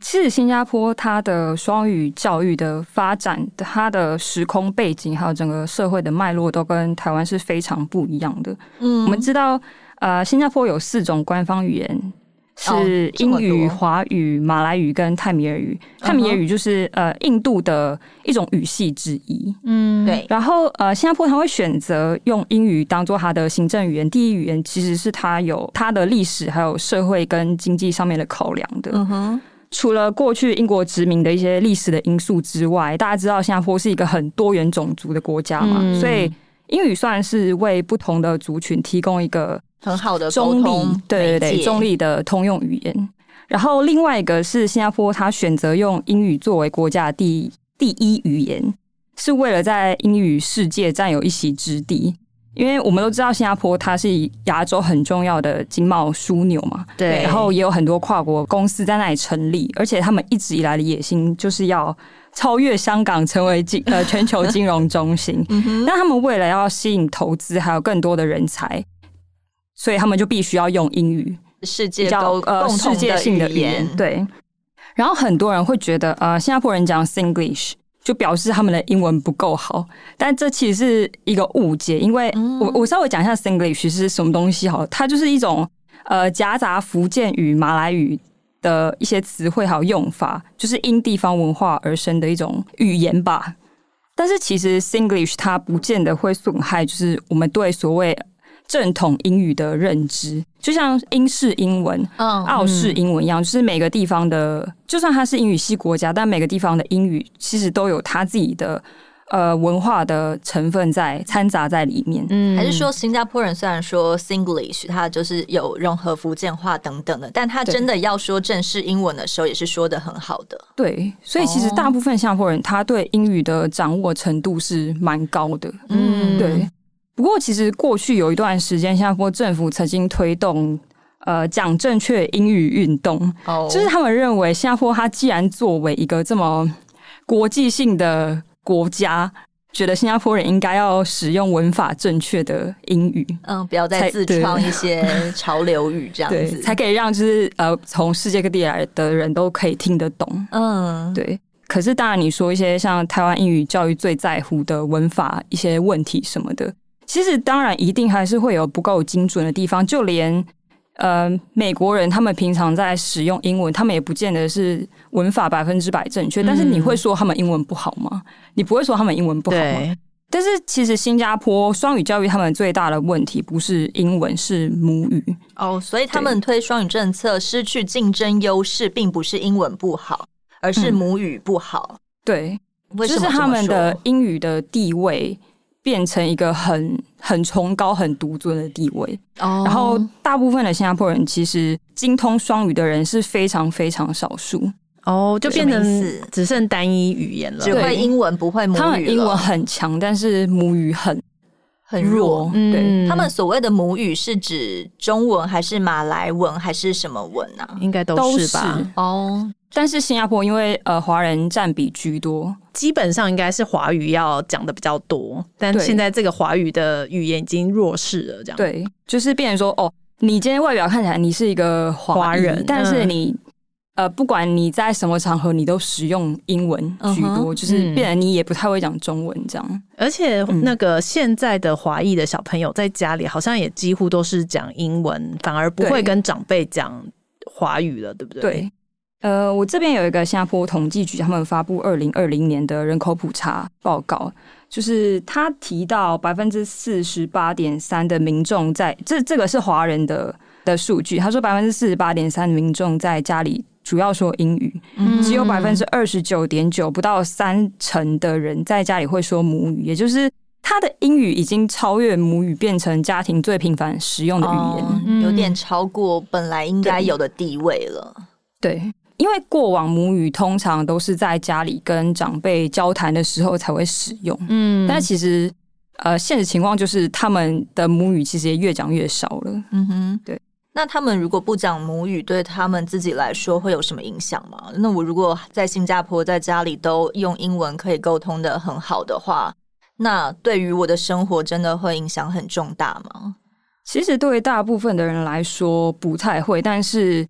其实新加坡它的双语教育的发展，它的时空背景还有整个社会的脉络都跟台湾是非常不一样的。嗯，我们知道，呃，新加坡有四种官方语言，是英语、华语、马来语跟泰米尔语。泰米尔语就是呃印度的一种语系之一。嗯，对。然后呃，新加坡它会选择用英语当做它的行政语言、第一语言，其实是它有它的历史还有社会跟经济上面的考量的。嗯哼。除了过去英国殖民的一些历史的因素之外，大家知道新加坡是一个很多元种族的国家嘛，嗯、所以英语算是为不同的族群提供一个很好的中立，对对对，中立的通用语言。然后另外一个是新加坡，它选择用英语作为国家的第第一语言，是为了在英语世界占有一席之地。因为我们都知道新加坡它是亚洲很重要的经贸枢纽嘛，对，然后也有很多跨国公司在那里成立，而且他们一直以来的野心就是要超越香港，成为金呃全球金融中心。那、嗯、哼他们为了要吸引投资，还有更多的人才，所以他们就必须要用英语，世界比较呃世界性的语言。对，然后很多人会觉得呃新加坡人讲 Singlish。就表示他们的英文不够好，但这其实是一个误解，因为我我稍微讲一下 Singlish 是什么东西好了，它就是一种呃夹杂福建语、马来语的一些词汇还有用法，就是因地方文化而生的一种语言吧。但是其实 Singlish 它不见得会损害，就是我们对所谓。正统英语的认知，就像英式英文、嗯、澳式英文一样，就是每个地方的，就算它是英语系国家，但每个地方的英语其实都有它自己的呃文化的成分在掺杂在里面。嗯，还是说新加坡人虽然说 Singlish，它就是有融合福建话等等的，但他真的要说正式英文的时候，也是说的很好的。对，所以其实大部分新加坡人他对英语的掌握程度是蛮高的。嗯，对。不过，其实过去有一段时间，新加坡政府曾经推动呃讲正确英语运动，oh. 就是他们认为新加坡它既然作为一个这么国际性的国家，觉得新加坡人应该要使用文法正确的英语，嗯，不要再自创一些潮流语这样子，才可以让就是呃从世界各地来的人都可以听得懂。嗯，对。可是当然，你说一些像台湾英语教育最在乎的文法一些问题什么的，其实当然一定还是会有不够精准的地方，就连。呃，美国人他们平常在使用英文，他们也不见得是文法百分之百正确。但是你会说他们英文不好吗？你不会说他们英文不好吗？但是其实新加坡双语教育他们最大的问题不是英文，是母语。哦，所以他们推双语政策失去竞争优势，并不是英文不好，而是母语不好。嗯、对，就是他们的英语的地位。变成一个很很崇高、很独尊的地位。Oh. 然后，大部分的新加坡人其实精通双语的人是非常非常少数。哦，oh, 就变成只剩单一语言了，只会英文不会母语。他们英文很强，但是母语很很弱。嗯、对，他们所谓的母语是指中文还是马来文还是什么文啊？应该都是吧？哦。Oh. 但是新加坡因为呃华人占比居多，基本上应该是华语要讲的比较多。但现在这个华语的语言已经弱势了，这样对，就是变成说哦，你今天外表看起来你是一个华人，但是你、嗯、呃不管你在什么场合，你都使用英文居多，uh huh, 就是变成你也不太会讲中文这样。嗯、而且那个现在的华裔的小朋友在家里好像也几乎都是讲英文，反而不会跟长辈讲华语了，对不对？对。呃，我这边有一个新加坡统计局，他们发布二零二零年的人口普查报告，就是他提到百分之四十八点三的民众在这这个是华人的的数据，他说百分之四十八点三的民众在家里主要说英语，嗯、只有百分之二十九点九不到三成的人在家里会说母语，也就是他的英语已经超越母语，变成家庭最频繁使用的语言，哦、有点超过本来应该有的地位了，对。对因为过往母语通常都是在家里跟长辈交谈的时候才会使用，嗯，但其实呃，现实情况就是他们的母语其实也越讲越少了，嗯哼，对。那他们如果不讲母语，对他们自己来说会有什么影响吗？那我如果在新加坡在家里都用英文可以沟通的很好的话，那对于我的生活真的会影响很重大吗？其实对于大部分的人来说不太会，但是。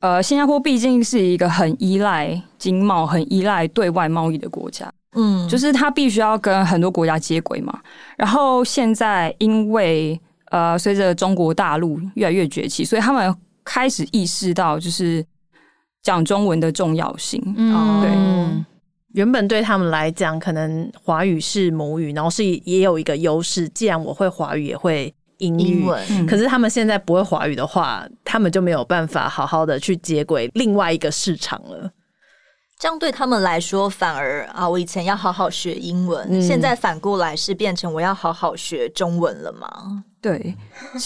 呃，新加坡毕竟是一个很依赖经贸、很依赖对外贸易的国家，嗯，就是它必须要跟很多国家接轨嘛。然后现在因为呃，随着中国大陆越来越崛起，所以他们开始意识到就是讲中文的重要性。嗯，对，原本对他们来讲，可能华语是母语，然后是也有一个优势。既然我会华语，也会。英语，英文，可是他们现在不会华语的话，他们就没有办法好好的去接轨另外一个市场了。这样对他们来说，反而啊，我以前要好好学英文，嗯、现在反过来是变成我要好好学中文了吗？对，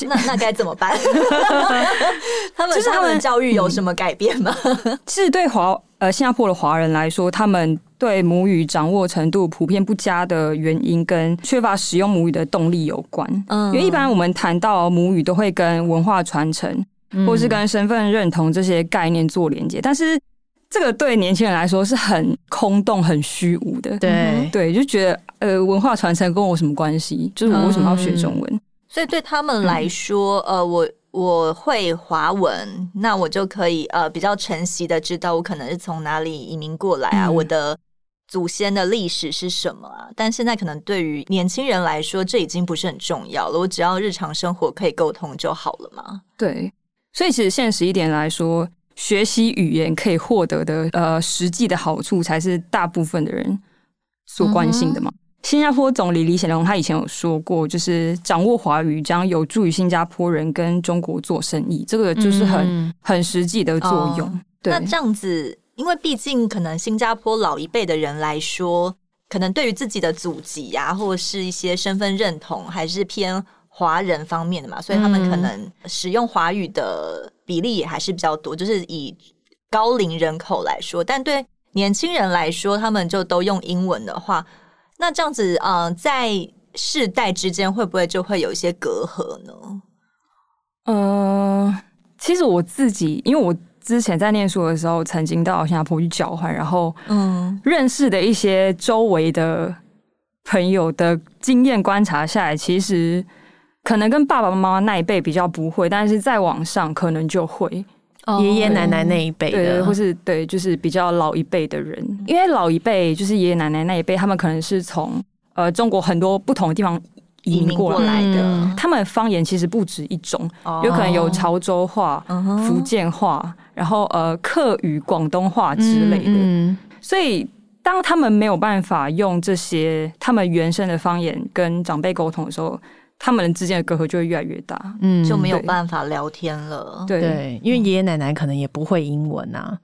那那该怎么办？他们就是他们的教育有什么改变吗？其实对华呃新加坡的华人来说，他们。对母语掌握程度普遍不佳的原因，跟缺乏使用母语的动力有关。嗯，因为一般我们谈到母语，都会跟文化传承，或是跟身份认同这些概念做连接。但是这个对年轻人来说是很空洞、很虚无的。对对，就觉得呃，文化传承跟我什么关系？就是我为什么要学中文？所以对他们来说，呃，我我会华文，那我就可以呃比较承袭的知道我可能是从哪里移民过来啊，我的。祖先的历史是什么啊？但现在可能对于年轻人来说，这已经不是很重要了。我只要日常生活可以沟通就好了嘛。对，所以其实现实一点来说，学习语言可以获得的呃实际的好处，才是大部分的人所关心的嘛。新加坡总理李显龙他以前有说过，就是掌握华语将有助于新加坡人跟中国做生意，这个就是很、嗯、很实际的作用。哦、对那这样子。因为毕竟，可能新加坡老一辈的人来说，可能对于自己的祖籍呀、啊，或者是一些身份认同，还是偏华人方面的嘛，所以他们可能使用华语的比例也还是比较多。就是以高龄人口来说，但对年轻人来说，他们就都用英文的话，那这样子，嗯、呃，在世代之间会不会就会有一些隔阂呢？呃，其实我自己，因为我。之前在念书的时候，曾经到新加坡去交换，然后嗯，认识的一些周围的朋友的经验观察下来，其实可能跟爸爸妈妈那一辈比较不会，但是再往上可能就会。爷爷奶奶那一辈的，对，或是对，就是比较老一辈的人，因为老一辈就是爷爷奶奶那一辈，他们可能是从呃中国很多不同的地方移民过来的，嗯、他们方言其实不止一种，哦、有可能有潮州话、福建话，然后呃客语、广东话之类的。所以当他们没有办法用这些他们原生的方言跟长辈沟通的时候。他们之间的隔阂就会越来越大，嗯，就没有办法聊天了。对，对，因为爷爷奶奶可能也不会英文啊。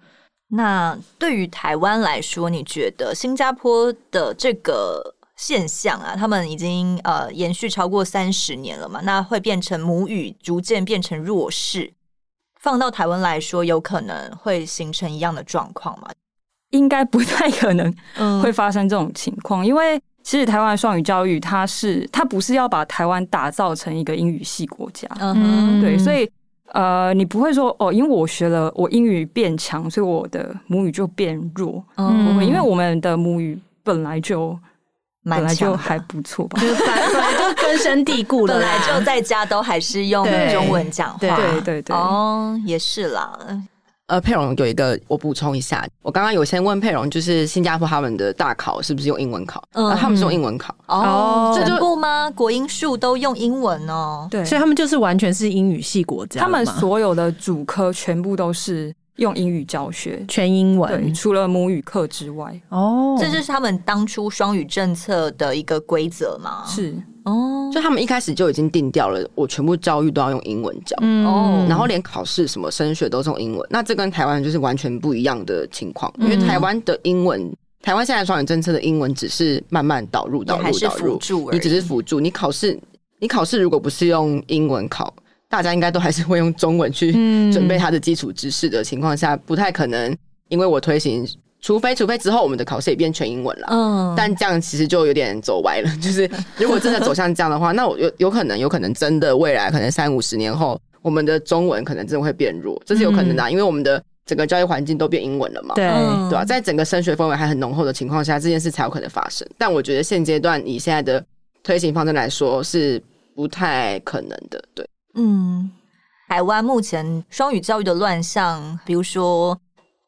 那对于台湾来说，你觉得新加坡的这个现象啊，他们已经呃延续超过三十年了嘛？那会变成母语逐渐变成弱势，放到台湾来说，有可能会形成一样的状况吗？应该不太可能会发生这种情况，嗯、因为。其实台湾双语教育，它是它不是要把台湾打造成一个英语系国家，嗯哼，对，所以呃，你不会说哦，因为我学了，我英语变强，所以我的母语就变弱，嗯，不会，因为我们的母语本来就本来就还不错吧，就是本来就根深蒂固了，本来就在家都还是用中文讲话，对对对对，哦，也是啦。呃，佩蓉有一个，我补充一下，我刚刚有先问佩蓉，就是新加坡他们的大考是不是用英文考？嗯、呃，他们是用英文考哦，这就不吗？国英数都用英文哦，对，所以他们就是完全是英语系国家，他们所有的主科全部都是用英语教学，全英文，对，除了母语课之外，哦，这就是他们当初双语政策的一个规则吗？是。哦，就他们一开始就已经定掉了，我全部教育都要用英文教，哦，然后连考试什么升学都是用英文，那这跟台湾就是完全不一样的情况，因为台湾的英文，台湾现在双语政策的英文只是慢慢导入导入导入，你只是辅助，你考试你考试如果不是用英文考，大家应该都还是会用中文去准备它的基础知识的情况下，不太可能，因为我推行。除非，除非之后我们的考试也变全英文了，嗯，但这样其实就有点走歪了。就是如果真的走向这样的话，那我有有可能，有可能真的未来可能三五十年后，我们的中文可能真的会变弱，这是有可能的，因为我们的整个教育环境都变英文了嘛，对对吧？在整个升学氛围还很浓厚的情况下，这件事才有可能发生。但我觉得现阶段以现在的推行方针来说，是不太可能的。对，嗯，台湾目前双语教育的乱象，比如说。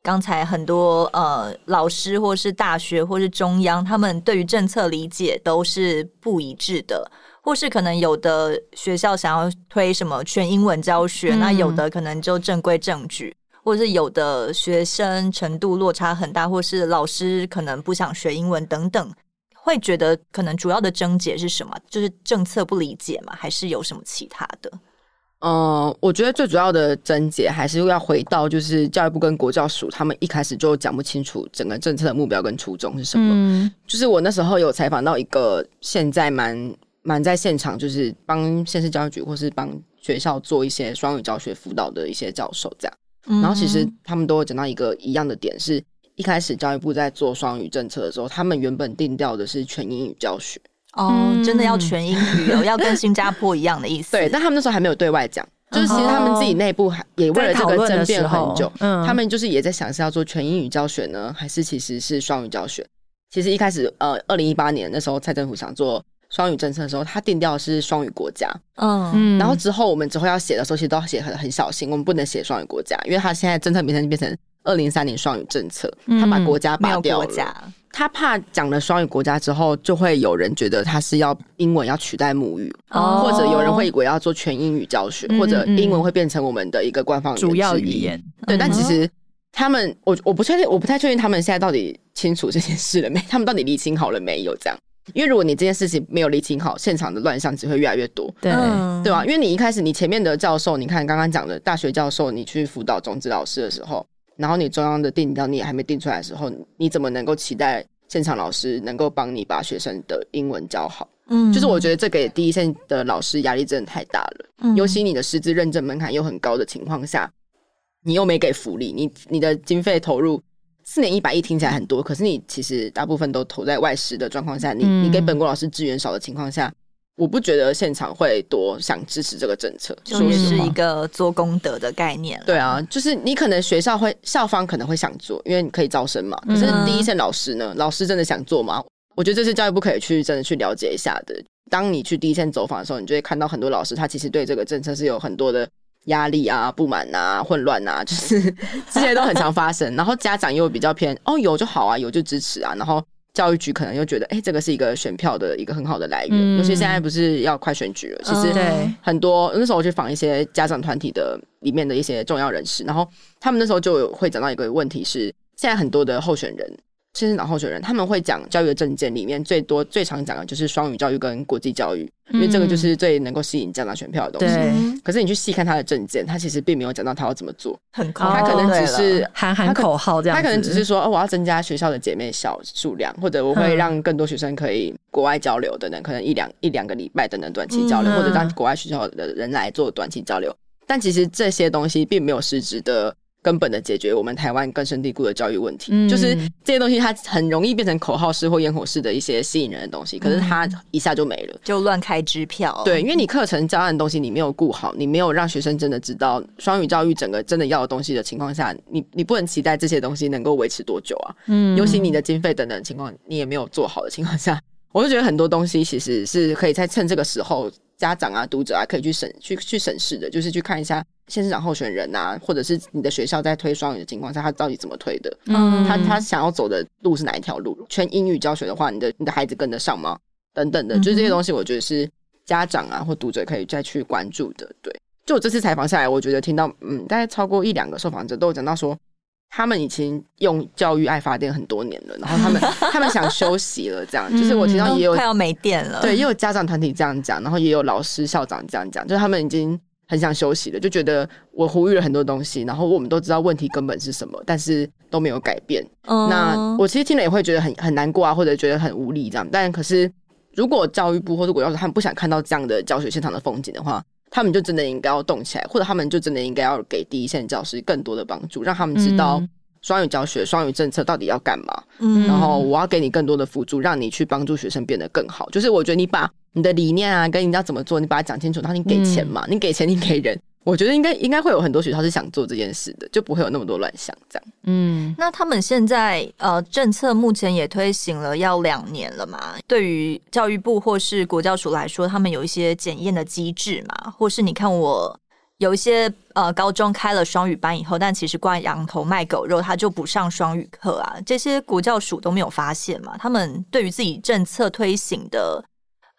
刚才很多呃老师或是大学或是中央，他们对于政策理解都是不一致的，或是可能有的学校想要推什么全英文教学，嗯、那有的可能就正规正矩，或是有的学生程度落差很大，或是老师可能不想学英文等等，会觉得可能主要的症结是什么？就是政策不理解吗？还是有什么其他的？嗯、呃，我觉得最主要的症结还是要回到，就是教育部跟国教署他们一开始就讲不清楚整个政策的目标跟初衷是什么。嗯、就是我那时候有采访到一个现在蛮蛮在现场，就是帮县市教育局或是帮学校做一些双语教学辅导的一些教授这样。嗯、然后其实他们都有讲到一个一样的点，是一开始教育部在做双语政策的时候，他们原本定调的是全英语教学。哦，真的要全英语哦，要跟新加坡一样的意思。对，但他们那时候还没有对外讲，就是其实他们自己内部还也为了这个争辩很久。嗯，他们就是也在想是要做全英语教学呢，还是其实是双语教学？其实一开始呃，二零一八年那时候蔡政府想做双语政策的时候，他定调的是双语国家。嗯，然后之后我们之后要写的时候，其实都要写很很小心，我们不能写双语国家，因为他现在政策名称变成二零三零双语政策，他把国家拔掉了。他怕讲了双语国家之后，就会有人觉得他是要英文要取代母语，哦、或者有人会以为要做全英语教学，嗯、或者英文会变成我们的一个官方主要语言。对，嗯、但其实他们，我我不确定，我不太确定他们现在到底清楚这件事了没？他们到底理清好了没有？这样，因为如果你这件事情没有理清好，现场的乱象只会越来越多。对，对吧？因为你一开始你前面的教授，你看刚刚讲的大学教授，你去辅导种子老师的时候。然后你中央的定调你也还没定出来的时候，你怎么能够期待现场老师能够帮你把学生的英文教好？嗯，就是我觉得这给第一线的老师压力真的太大了。嗯，尤其你的师资认证门槛又很高的情况下，你又没给福利，你你的经费投入四年一百亿听起来很多，可是你其实大部分都投在外师的状况下，你你给本国老师资源少的情况下。我不觉得现场会多想支持这个政策，就是一个做功德的概念。对啊，就是你可能学校会校方可能会想做，因为你可以招生嘛。可是第一线老师呢？嗯、老师真的想做吗？我觉得这是教育部可以去真的去了解一下的。当你去第一线走访的时候，你就会看到很多老师，他其实对这个政策是有很多的压力啊、不满啊、混乱啊，就是 这些都很常发生。然后家长又比较偏哦，有就好啊，有就支持啊。然后教育局可能又觉得，哎，这个是一个选票的一个很好的来源。嗯、尤其现在不是要快选举了，其实很多那时候我去访一些家长团体的里面的一些重要人士，然后他们那时候就会讲到一个问题是，现在很多的候选人。新生党候选人他们会讲教育的证件里面最多最常讲的就是双语教育跟国际教育，因为这个就是最能够吸引家长选票的东西。对。可是你去细看他的证件，他其实并没有讲到他要怎么做，很他可能只是喊喊口号这样，他可能只是说哦，我要增加学校的姐妹校数量，或者我会让更多学生可以国外交流等等，可能一两一两个礼拜等等短期交流，或者让国外学校的人来做短期交流。但其实这些东西并没有实质的。根本的解决我们台湾根深蒂固的教育问题，嗯、就是这些东西它很容易变成口号式或烟火式的一些吸引人的东西，可是它一下就没了，就乱开支票。对，因为你课程教案的东西你没有顾好，你没有让学生真的知道双语教育整个真的要的东西的情况下，你你不能期待这些东西能够维持多久啊？嗯，尤其你的经费等等情况你也没有做好的情况下，我就觉得很多东西其实是可以在趁这个时候。家长啊，读者啊，可以去审去去审视的，就是去看一下县市长候选人啊，或者是你的学校在推双语的情况下，他到底怎么推的？嗯，他他想要走的路是哪一条路？全英语教学的话，你的你的孩子跟得上吗？等等的，就是这些东西，我觉得是家长啊或读者可以再去关注的。对，就我这次采访下来，我觉得听到嗯，大概超过一两个受访者都有讲到说。他们已经用教育爱发电很多年了，然后他们 他们想休息了，这样就是我听到也有快要没电了，对，也有家长团体这样讲，然后也有老师校长这样讲，就是他们已经很想休息了，就觉得我呼吁了很多东西，然后我们都知道问题根本是什么，但是都没有改变。嗯、那我其实听了也会觉得很很难过啊，或者觉得很无力这样。但可是如果教育部或者国教署他们不想看到这样的教学现场的风景的话，他们就真的应该要动起来，或者他们就真的应该要给第一线教师更多的帮助，让他们知道双语教学、双语政策到底要干嘛。嗯，然后我要给你更多的辅助，让你去帮助学生变得更好。就是我觉得你把你的理念啊，跟你要怎么做，你把它讲清楚，然后你给钱嘛，你给钱，你给人。我觉得应该应该会有很多学校是想做这件事的，就不会有那么多乱象这样。嗯，那他们现在呃政策目前也推行了要两年了嘛？对于教育部或是国教署来说，他们有一些检验的机制嘛？或是你看我有一些呃高中开了双语班以后，但其实挂羊头卖狗肉，他就不上双语课啊？这些国教署都没有发现嘛？他们对于自己政策推行的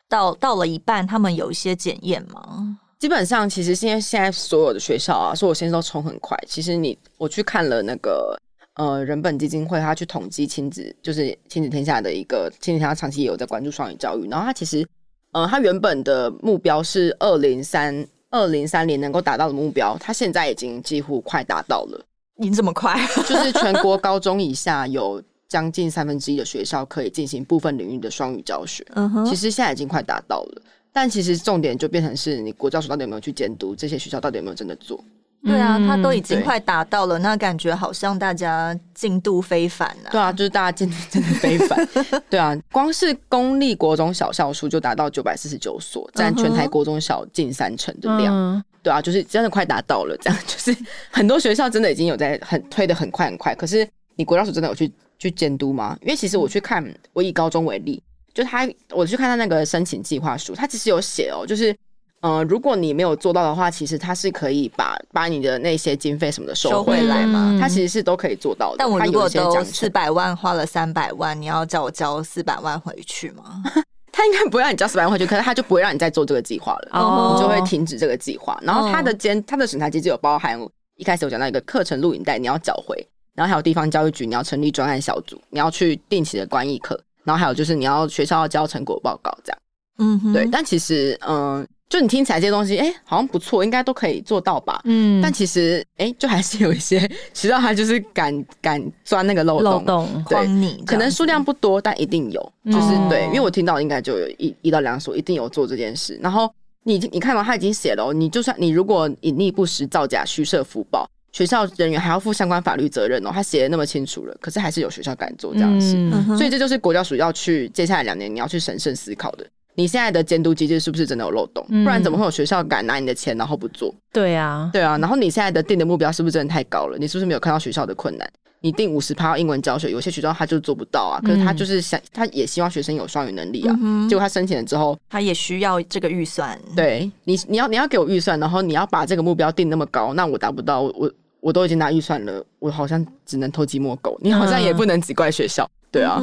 到到了一半，他们有一些检验吗？基本上，其实现在现在所有的学校啊，所有先生都冲很快。其实你我去看了那个呃人本基金会，他去统计亲子，就是亲子天下的一个亲子天下长期也有在关注双语教育。然后他其实呃他原本的目标是二零三二零三年能够达到的目标，他现在已经几乎快达到了。你这么快？就是全国高中以下有将近三分之一的学校可以进行部分领域的双语教学。嗯哼，其实现在已经快达到了。但其实重点就变成是你国教署到底有没有去监督这些学校到底有没有真的做？对啊，他都已经快达到了，那感觉好像大家进度非凡啊。对啊，就是大家进度真的非凡。对啊，光是公立国中小校数就达到九百四十九所，占全台国中小近三成的量。Uh huh. 对啊，就是真的快达到了，这样就是很多学校真的已经有在很推的很快很快。可是你国教署真的有去去监督吗？因为其实我去看，我以高中为例。就他，我去看他那个申请计划书，他其实有写哦，就是，呃，如果你没有做到的话，其实他是可以把把你的那些经费什么的收回来嘛，他其实是都可以做到的。但我如果都四百万花了三百万，你要叫我交四百万回去吗？他应该不会让你交四百万回去，可是他就不会让你再做这个计划了，哦、你就会停止这个计划。然后他的监，他的审查机制有包含一开始我讲到一个课程录影带你要缴回，然后还有地方教育局你要成立专案小组，你要去定期的观议课。然后还有就是你要学校要交成果报告这样，嗯哼，对。但其实，嗯、呃，就你听起来这些东西，哎，好像不错，应该都可以做到吧？嗯。但其实，哎，就还是有一些学校，他就是敢敢钻那个漏洞，漏洞对，你可能数量不多，但一定有，就是、嗯、对。因为我听到应该就有一一到两所一定有做这件事。然后你你看到他已经写了、哦，你就算你如果隐匿不实、造假、虚设福报。学校人员还要负相关法律责任哦，他写的那么清楚了，可是还是有学校敢做这样的事，嗯、所以这就是国教署要去接下来两年你要去审慎思考的。你现在的监督机制是不是真的有漏洞？不然怎么会有学校敢拿你的钱然后不做？对啊，对啊。然后你现在的定的目标是不是真的太高了？你是不是没有看到学校的困难？你定五十趴英文教学，有些学校他就做不到啊。可是他就是想，他也希望学生有双语能力啊。结果他申请了之后，他也需要这个预算。对你，你要你要给我预算，然后你要把这个目标定那么高，那我达不到，我我都已经拿预算了，我好像只能偷鸡摸狗。你好像也不能只怪学校，对啊。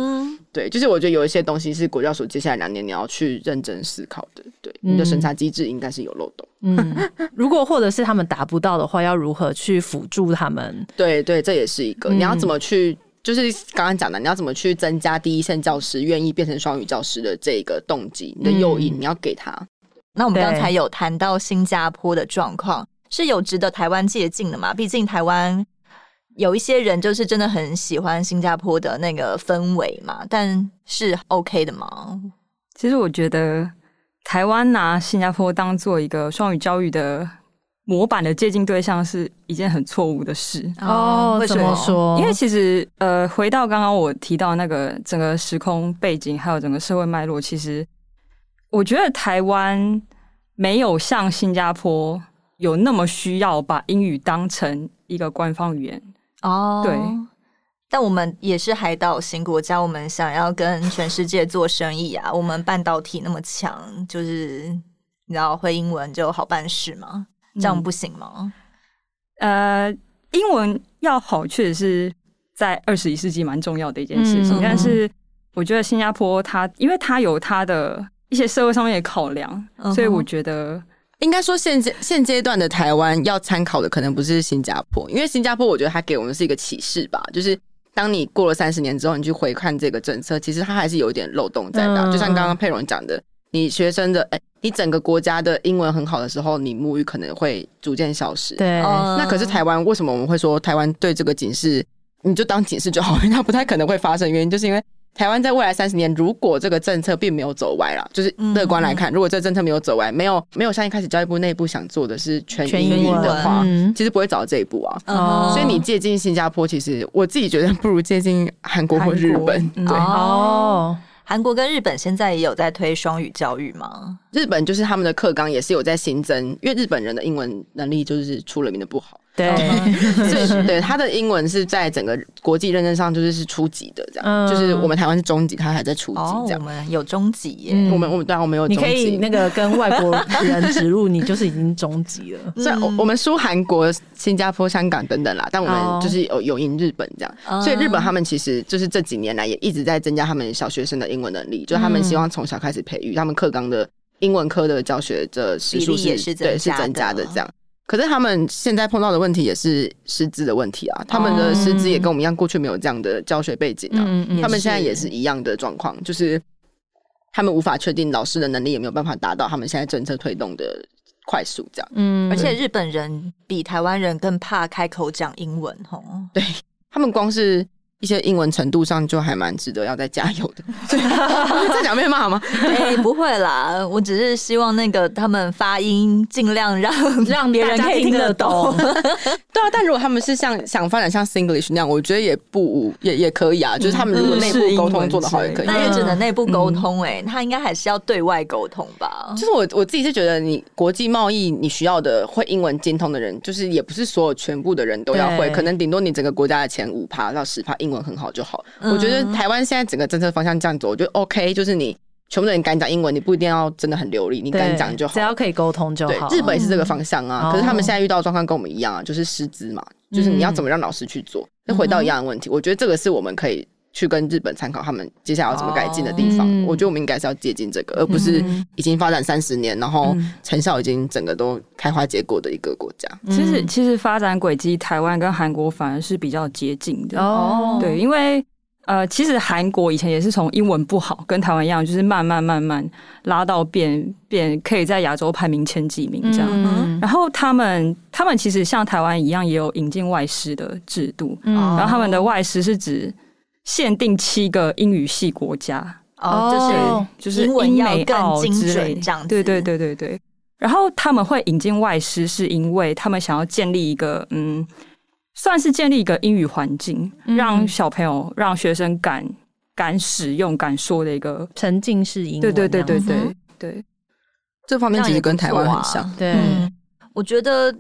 对，就是我觉得有一些东西是国教署接下来两年你要去认真思考的。对，你的审查机制应该是有漏洞。嗯，如果或者是他们达不到的话，要如何去辅助他们？对对，这也是一个。你要怎么去？就是刚刚讲的，你要怎么去增加第一线教师愿意变成双语教师的这个动机？你的诱因，你要给他。那我们刚才有谈到新加坡的状况，是有值得台湾借鉴的嘛？毕竟台湾。有一些人就是真的很喜欢新加坡的那个氛围嘛，但是 OK 的吗？其实我觉得台湾拿新加坡当做一个双语教育的模板的借镜对象是一件很错误的事哦。为什么说？因为其实呃，回到刚刚我提到那个整个时空背景，还有整个社会脉络，其实我觉得台湾没有像新加坡有那么需要把英语当成一个官方语言。哦，对，但我们也是海岛型国家，我们想要跟全世界做生意啊。我们半导体那么强，就是你知道会英文就好办事吗？这样不行吗？嗯、呃，英文要好，确实是在二十一世纪蛮重要的一件事情。嗯、但是我觉得新加坡它，因为它有它的一些社会上面的考量，嗯、所以我觉得。应该说现阶现阶段的台湾要参考的可能不是新加坡，因为新加坡我觉得它给我们是一个启示吧，就是当你过了三十年之后，你去回看这个政策，其实它还是有一点漏洞在的。嗯、就像刚刚佩蓉讲的，你学生的哎、欸，你整个国家的英文很好的时候，你母语可能会逐渐消失。对，那可是台湾为什么我们会说台湾对这个警示，你就当警示就好，因为它不太可能会发生，原因就是因为。台湾在未来三十年，如果这个政策并没有走歪了，就是乐观来看，如果这个政策没有走歪，没有没有像一开始教育部内部想做的是全英语的话，其实不会走到这一步啊。哦，所以你借鉴新加坡，其实我自己觉得不如借鉴韩国或日本。对哦，韩国跟日本现在也有在推双语教育吗？日本就是他们的课纲也是有在新增，因为日本人的英文能力就是出了名的不好。对，所以对他的英文是在整个国际认证上就是是初级的这样，就是我们台湾是中级，他还在初级这样。我们有中级耶，我们我们当然我们有中级。你可以那个跟外国人植入，你就是已经中级了。所以我们输韩国、新加坡、香港等等啦，但我们就是有有赢日本这样。所以日本他们其实就是这几年来也一直在增加他们小学生的英文能力，就他们希望从小开始培育他们课纲的英文科的教学的时数是对是增加的这样。可是他们现在碰到的问题也是师资的问题啊，他们的师资也跟我们一样，过去没有这样的教学背景啊，他们现在也是一样的状况，就是他们无法确定老师的能力有没有办法达到他们现在政策推动的快速这样。嗯，而且日本人比台湾人更怕开口讲英文吼，对，他们光是。一些英文程度上就还蛮值得要再加油的，这讲被骂吗？哎、欸，不会啦，我只是希望那个他们发音尽量让让别人可以听得懂。对啊，但如果他们是像想发展像 Singlish 那样，我觉得也不也也可以啊。就是他们如果内部沟通做得好也可以，那也只能内部沟通哎、他应该还是要对外沟通吧。就是我我自己是觉得，你国际贸易你需要的会英文精通的人，就是也不是所有全部的人都要会，可能顶多你整个国家的前五趴到十趴英文很好就好。嗯、我觉得台湾现在整个政策方向这样走，我觉得 OK，就是你全部的人敢讲英文，你不一定要真的很流利，你敢讲就好，只要可以沟通就好。对，日本也是这个方向啊，嗯、可是他们现在遇到的状况跟我们一样啊，就是师资嘛，就是你要怎么让老师去做，那、嗯、回到一样的问题，我觉得这个是我们可以去跟日本参考，他们接下来要怎么改进的地方。哦、我觉得我们应该是要接近这个，而不是已经发展三十年，然后成效已经整个都开花结果的一个国家。其实，其实发展轨迹，台湾跟韩国反而是比较接近的哦。对，因为。呃，其实韩国以前也是从英文不好，跟台湾一样，就是慢慢慢慢拉到变变可以在亚洲排名前几名这样。嗯、然后他们他们其实像台湾一样，也有引进外师的制度。嗯、然后他们的外师是指限定七个英语系国家，哦，就是就是英美澳之类这样。对对对对对。然后他们会引进外师，是因为他们想要建立一个嗯。算是建立一个英语环境，让小朋友、让学生敢敢使用、敢说的一个沉浸式英语。对对对对对，对，这方面其实跟台湾很像。对、嗯，我觉得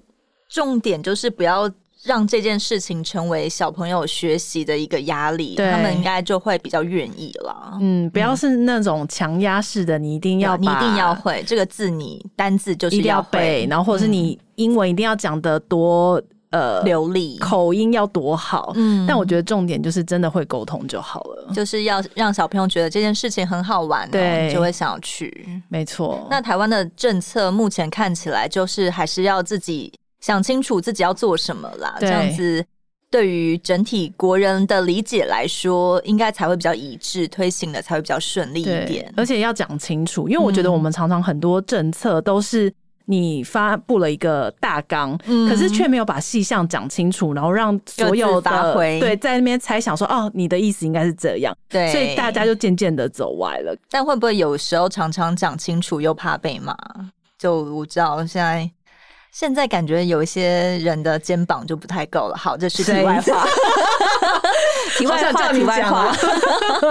重点就是不要让这件事情成为小朋友学习的一个压力，他们应该就会比较愿意了。嗯，不要是那种强压式的，你一定要，你一定要会这个字，你单字就是一定要背，然后或者是你英文一定要讲得多。呃，流利，口音要多好，嗯，但我觉得重点就是真的会沟通就好了，就是要让小朋友觉得这件事情很好玩，对，就会想要去。没错。那台湾的政策目前看起来就是还是要自己想清楚自己要做什么啦，这样子对于整体国人的理解来说，应该才会比较一致，推行的才会比较顺利一点。而且要讲清楚，因为我觉得我们常常很多政策都是。你发布了一个大纲，嗯、可是却没有把细项讲清楚，然后让所有的对在那边猜想说，哦，你的意思应该是这样，对，所以大家就渐渐的走歪了。但会不会有时候常常讲清楚又怕被骂？就我知道现在现在感觉有一些人的肩膀就不太够了。好，这是题外话，题外话，题外话。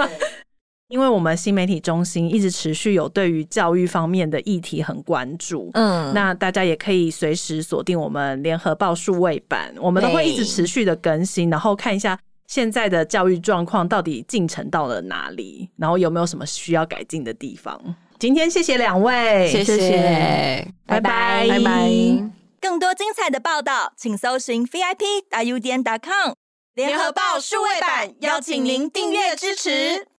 因为我们新媒体中心一直持续有对于教育方面的议题很关注，嗯，那大家也可以随时锁定我们联合报数位版，我们都会一直持续的更新，然后看一下现在的教育状况到底进程到了哪里，然后有没有什么需要改进的地方。今天谢谢两位，谢谢，拜拜，拜拜。更多精彩的报道，请搜寻 VIP 大 U 点 com 联合报数位版，邀请您订阅支持。